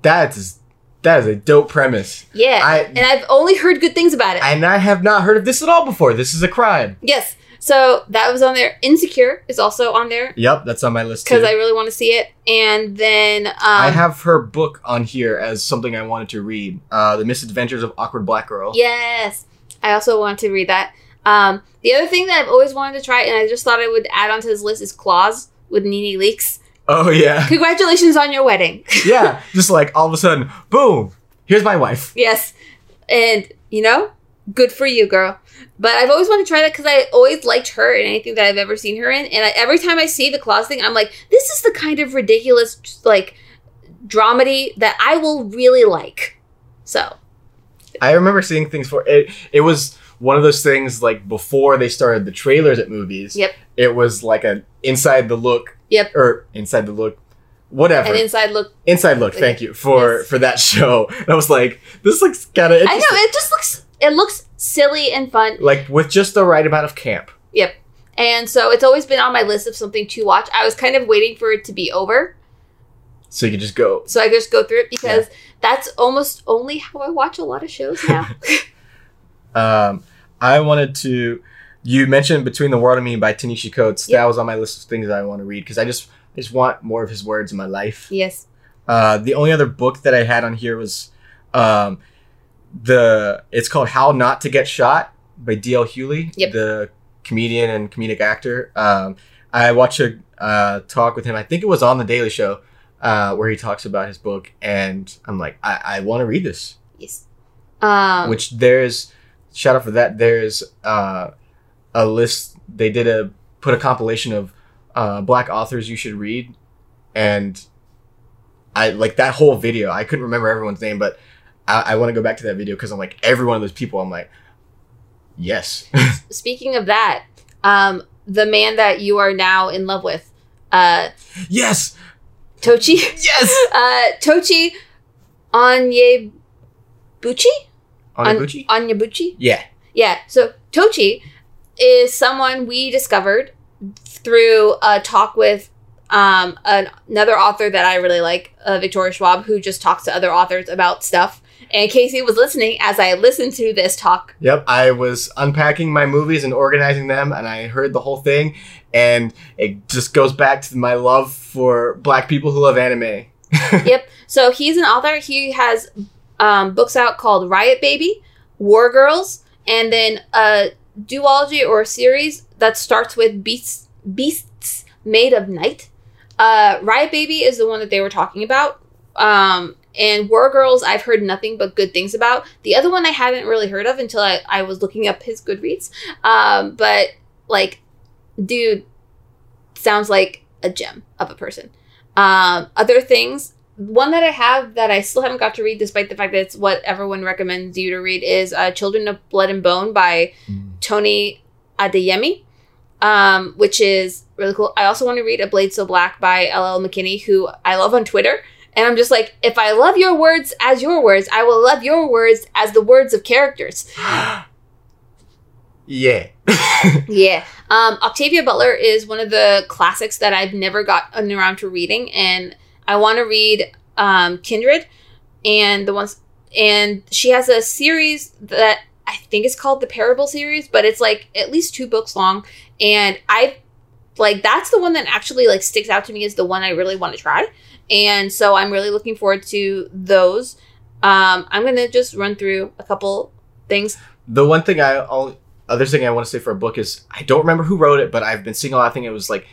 That is that is a dope premise, Yeah, I- and I've only heard good things about it. and I have not heard of this at all before. This is a crime. yes, so that was on there. Insecure is also on there Yep, that's on my list because I really want to see it. And then um, I have her book on here as something I wanted to read. Uh, the Misadventures of Awkward Black Girl. Yes. I also want to read that. Um, the other thing that I've always wanted to try, and I just thought I would add onto this list, is Claws with Nene Leaks. Oh yeah, Congratulations on your wedding. *laughs* yeah. Just like all of a sudden, boom. Here's my wife. yes. And, you know, good for you, girl. But I've always wanted to try that because I always liked her in anything that I've ever seen her in. And I, every time I see the Claws thing, I'm like, this is the kind of ridiculous, like, dramedy that I will really like. So, I remember seeing things for it. It was one of those things like before they started the trailers at movies. Yep. It was like an inside the look. Yep. Or inside the look, whatever. an inside look. inside look. Thank you for Yes. for that show. And *laughs* I was like, this looks kind of I know, it just looks, it looks silly and fun. like with just the right amount of camp. Yep. And so it's always been on my list of something to watch. I was kind of waiting for it to be over So you could just go. so I just go through it because that's almost only how I watch a lot of shows now. *laughs* Um, I wanted to. You mentioned "Between the World and Me" by Ta-Nehisi Coates. Yep. That was on my list of things that I want to read because I just I just want more of his words in my life. yes. Uh, the only other book that I had on here was um, the. It's called "How Not to Get Shot" by D.L. Hughley, Yep. the comedian and comedic actor. Um, I watched a uh, talk with him. I think it was on the Daily Show uh, where he talks about his book, and I'm like, I, I want to read this. Yes. Um, Which there's shout out for that. There's uh, a list. They did a put a compilation of uh, black authors you should read, and I like that whole video. I couldn't remember everyone's name, but I, I want to go back to that video because I'm like every one of those people. I'm like, yes, *laughs* speaking of that, um, the man that you are now in love with, uh, yes, Tochi, yes. *laughs* uh, Tochi Onyebuchi, Onibuchi? Onyebuchi. yeah, Yeah. So Tochi is someone we discovered through a talk with um, an, another author that I really like, uh, Victoria Schwab, who just talks to other authors about stuff. And Casey was listening as I listened to this talk. Yep, I was unpacking my movies and organizing them, and I heard the whole thing, and it just goes back to my love for black people who love anime. *laughs* yep. So he's an author. He has um, books out called Riot Baby, War Girls, and then a duology or a series that starts with Beasts Beasts Made of Night. Uh, Riot Baby is the one that they were talking about. Um, and War Girls, I've heard nothing but good things about. The other one I hadn't really heard of until I, I was looking up his Goodreads. Um, but, like, dude, sounds like a gem of a person. Um, other things, one that I have that I still haven't got to read, despite the fact that it's what everyone recommends you to read, is uh, Children of Blood and Bone by Tomi Adeyemi, um, which is really cool. I also want to read A Blade So Black by LL McKinney, who I love on Twitter. And I'm just like, if I love your words as your words, I will love your words as the words of characters. *gasps* yeah. *laughs* Yeah. Um, Octavia Butler is one of the classics that I've never gotten around to reading, and I want to read um, Kindred, and the ones, and she has a series that think it's called the Parable series, but it's like at least two books long, and I like that's the one that actually like sticks out to me as the one I really want to try, and so I'm really looking forward to those. Um, I'm gonna just run through a couple things. the one thing I all other thing I want to say for a book is I don't remember who wrote it, but I've been seeing a lot. I think it was like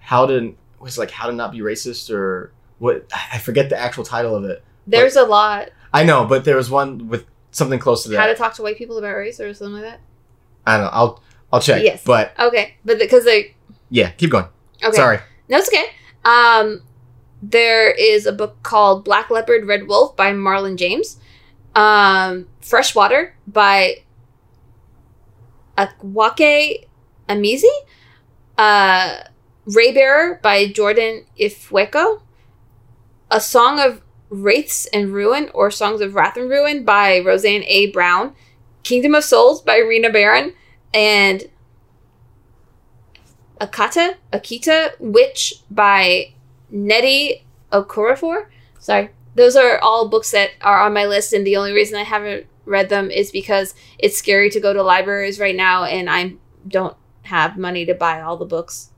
how to was like how to not be racist or what I forget the actual title of it. There's a lot. I know, but there was one with something close to that. How to talk to white people about race or something like that. I don't know. I'll I'll check. Yes. But Okay, but because they yeah, keep going. okay, Sorry. no, it's okay. Um, there is a book called Black Leopard, Red Wolf by Marlon James. Um, Freshwater by Akwaeke Emezi. Uh, Raybearer by Jordan Ifueko. A Song of Wraiths and Ruin or Songs of Wrath and Ruin by Roseanne A. Brown. Kingdom of Souls by Rena Barron. And Akata, Akita Witch by Nnedi Okorafor. Sorry. Those are all books that are on my list, and the only reason I haven't read them is because it's scary to go to libraries right now, and I don't have money to buy all the books.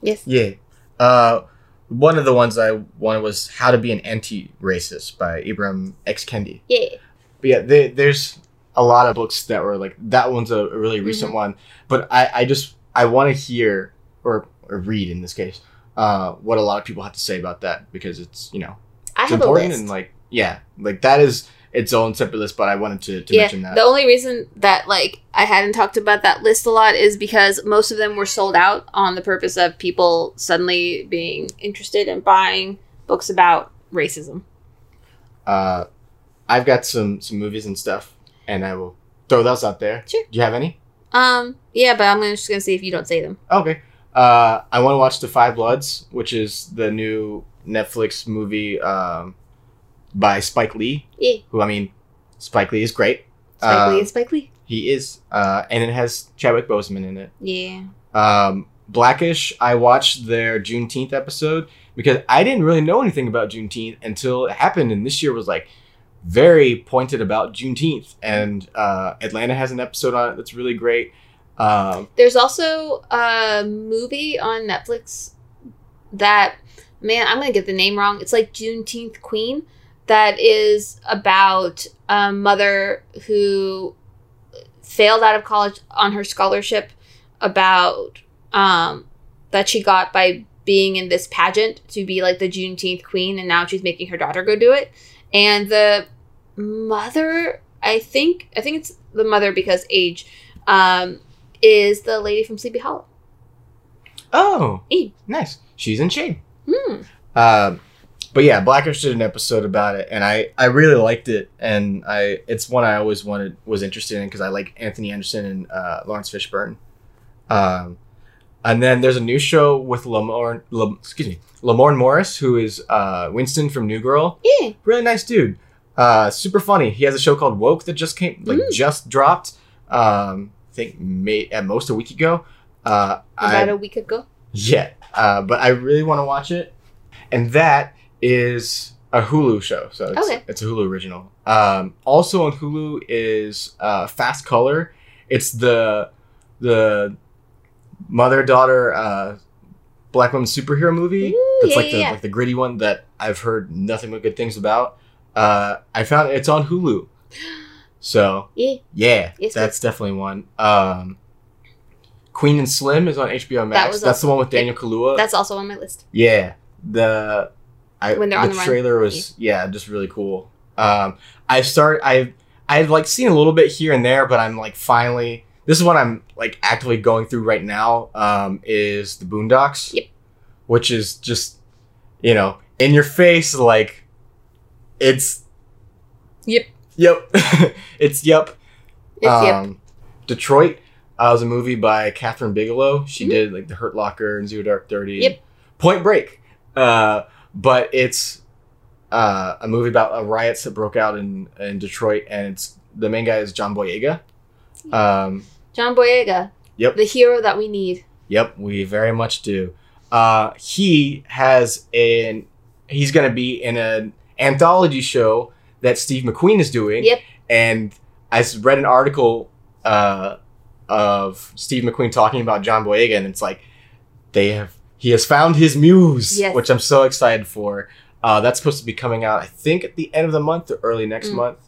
Yes. Yeah. Uh, one of the ones I wanted was How to Be an Anti-Racist by Ibram X. Kendi. Yeah. But yeah, they, there's a lot of books that were like that one's a, really recent one. But I, I just I want to hear or, or read in this case uh, what a lot of people have to say about that because it's you know I it's important and like yeah like that is its own separate list. But I wanted to, to yeah, mention that. the only reason that like I hadn't talked about that list a lot is because most of them were sold out on the purpose of people suddenly being interested in buying books about racism. uh, I've got some some movies and stuff, and I will throw those out there. Sure. Do you have any? Um, yeah, but I'm just gonna see if you don't say them. Okay. Uh, I want to watch The Five Bloods, which is the new Netflix movie um, by Spike Lee. Yeah, Who I mean, Spike Lee is great. Spike Lee Um, is Spike Lee. He is, uh, and it has Chadwick Boseman in it. Yeah. Um, Blackish, I watched their Juneteenth episode because I didn't really know anything about Juneteenth until it happened, and this year was like very pointed about Juneteenth, and uh, Atlanta has an episode on it that's really great. Um, There's also a movie on Netflix that, man, I'm gonna get the name wrong. It's like Juneteenth Queen, that is about a mother who failed out of college on her scholarship about um, that she got by being in this pageant to be like the Juneteenth Queen, and now she's making her daughter go do it. And the mother, I think, I think it's the mother because age. Um, is the lady from Sleepy Hollow. oh, E. nice. She's in Shade. Hmm. Um, but yeah, Blackish did an episode about it, and I I really liked it, and I it's one I always wanted was interested in because I like Anthony Anderson and uh, Laurence Fishburne. Um, and then there's a new show with Lamorne, Lam, excuse me, Lamorne Morris, who is uh, Winston from New Girl. Yeah. Really nice dude. Uh, super funny. He has a show called Woke that just came, like Mm. just dropped. Um, I think may, at most a week ago. Uh, About a week ago. yeah, uh, but I really want to watch it, and that is a Hulu show. So it's, Okay. it's a Hulu original. Um, also on Hulu is uh, Fast Color. It's the the mother daughter uh, black woman superhero movie. Ooh, That's yeah, like the yeah. like the gritty one that I've heard nothing but good things about. Uh, I found it's on Hulu, *gasps* so Yeah. yeah, that's definitely one. Um, Queen and Slim is on HBO Max. was that's the one with Daniel Kaluuya. That's also on my list. yeah, the I, When they're the the run. trailer was yeah, just really cool. Um, I start I I've like seen a little bit here and there, but I'm like finally this is what I'm like actively going through right now. Um, is the Boondocks? Yep. Which is just you know in your face like it's Yep. yep *laughs* it's yep It's, yep. um, Detroit uh, was a movie by Kathryn Bigelow. She Mhm. did like The Hurt Locker and Zero Dark Thirty. Yep. Point Break. Uh, but it's uh, a movie about uh, riots that broke out in, in Detroit, and it's the main guy is John Boyega. Um, John Boyega. Yep. The hero that we need. Yep, we very much do. Uh, he has an he's going to be in an anthology show that Steve McQueen is doing. Yep. And I read an article uh, of Steve McQueen talking about John Boyega, and it's like they have he has found his muse, Yes. which I'm so excited for. Uh, that's supposed to be coming out, I think, at the end of the month or early next Mm. month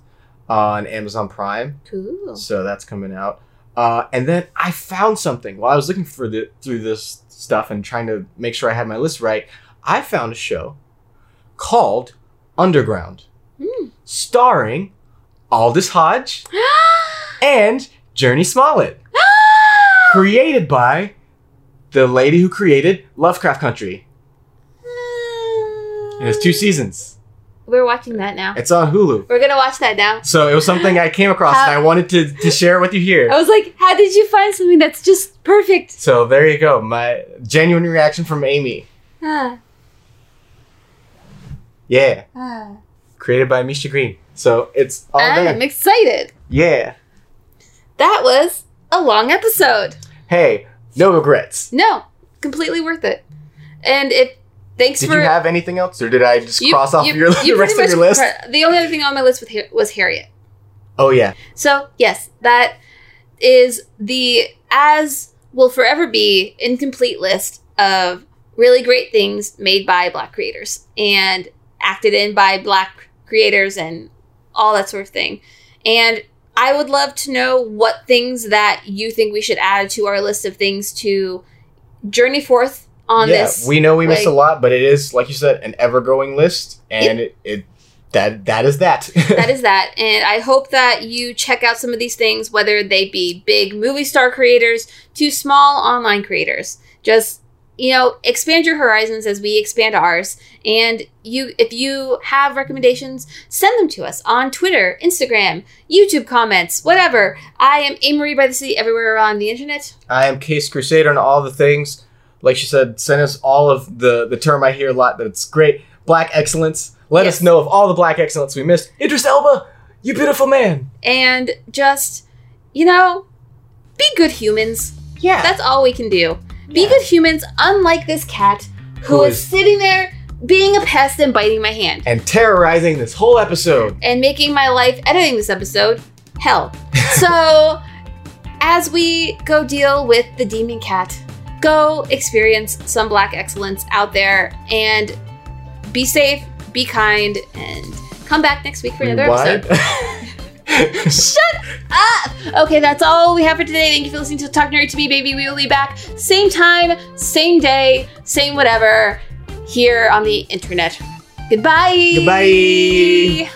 on Amazon Prime. Cool. So that's coming out. Uh, and then I found something while I was looking for the through this stuff and trying to make sure I had my list right. I found a show called Underground, Hmm. starring Aldis Hodge *gasps* and Jurnee Smollett, created by the lady who created Lovecraft Country. It has two seasons. We're watching that now. It's on Hulu. We're gonna watch that now. So it was something I came across and I wanted to, to share it with you here. I was like, how did you find something that's just perfect? So there you go. My genuine reaction from Amy. Ah, Yeah. ah. Created by Misha Green. So it's all I'm there. excited. Yeah. That was a long episode. Hey, no regrets. No, completely worth it. And if thanks Did for Did you have anything else, or did I just you- cross off you- your *laughs* you the rest of your list? The only other thing on my list was Harriet. Oh yeah. So yes, that is the as will forever be incomplete list of really great things made by black creators and acted in by black creators and all that sort of thing. And I would love to know what things that you think we should add to our list of things to journey forth on yeah, this. we know we missed a lot, but it is like you said, an ever-growing list, and it, it that that is that. *laughs* that is *laughs* that. And I hope that you check out some of these things, whether they be big movie star creators to small online creators. Just you know, expand your horizons as we expand ours. And you, if you have recommendations, send them to us on Twitter, Instagram, YouTube comments, whatever. I am Amory by the Sea everywhere on the internet. I am Case Crusader and all the things. Like she said, send us all of the the term I hear a lot, it's great. Black excellence. Let Yes. us know of all the black excellence we missed. Idris Elba, you beautiful man. And just you know, be good humans. Yeah. That's all we can do. Be Yeah. good humans, unlike this cat who Who is, is- sitting there being a pest and biting my hand and terrorizing this whole episode. and making my life editing this episode hell. *laughs* so, as we go deal with the demon cat, go experience some black excellence out there and be safe, be kind, and come back next week for another episode. *laughs* Shut up! Okay, that's all we have for today. Thank you for listening to Talk Nerd to Me, baby. We will be back same time, same day, same whatever here on the internet. Goodbye. Goodbye.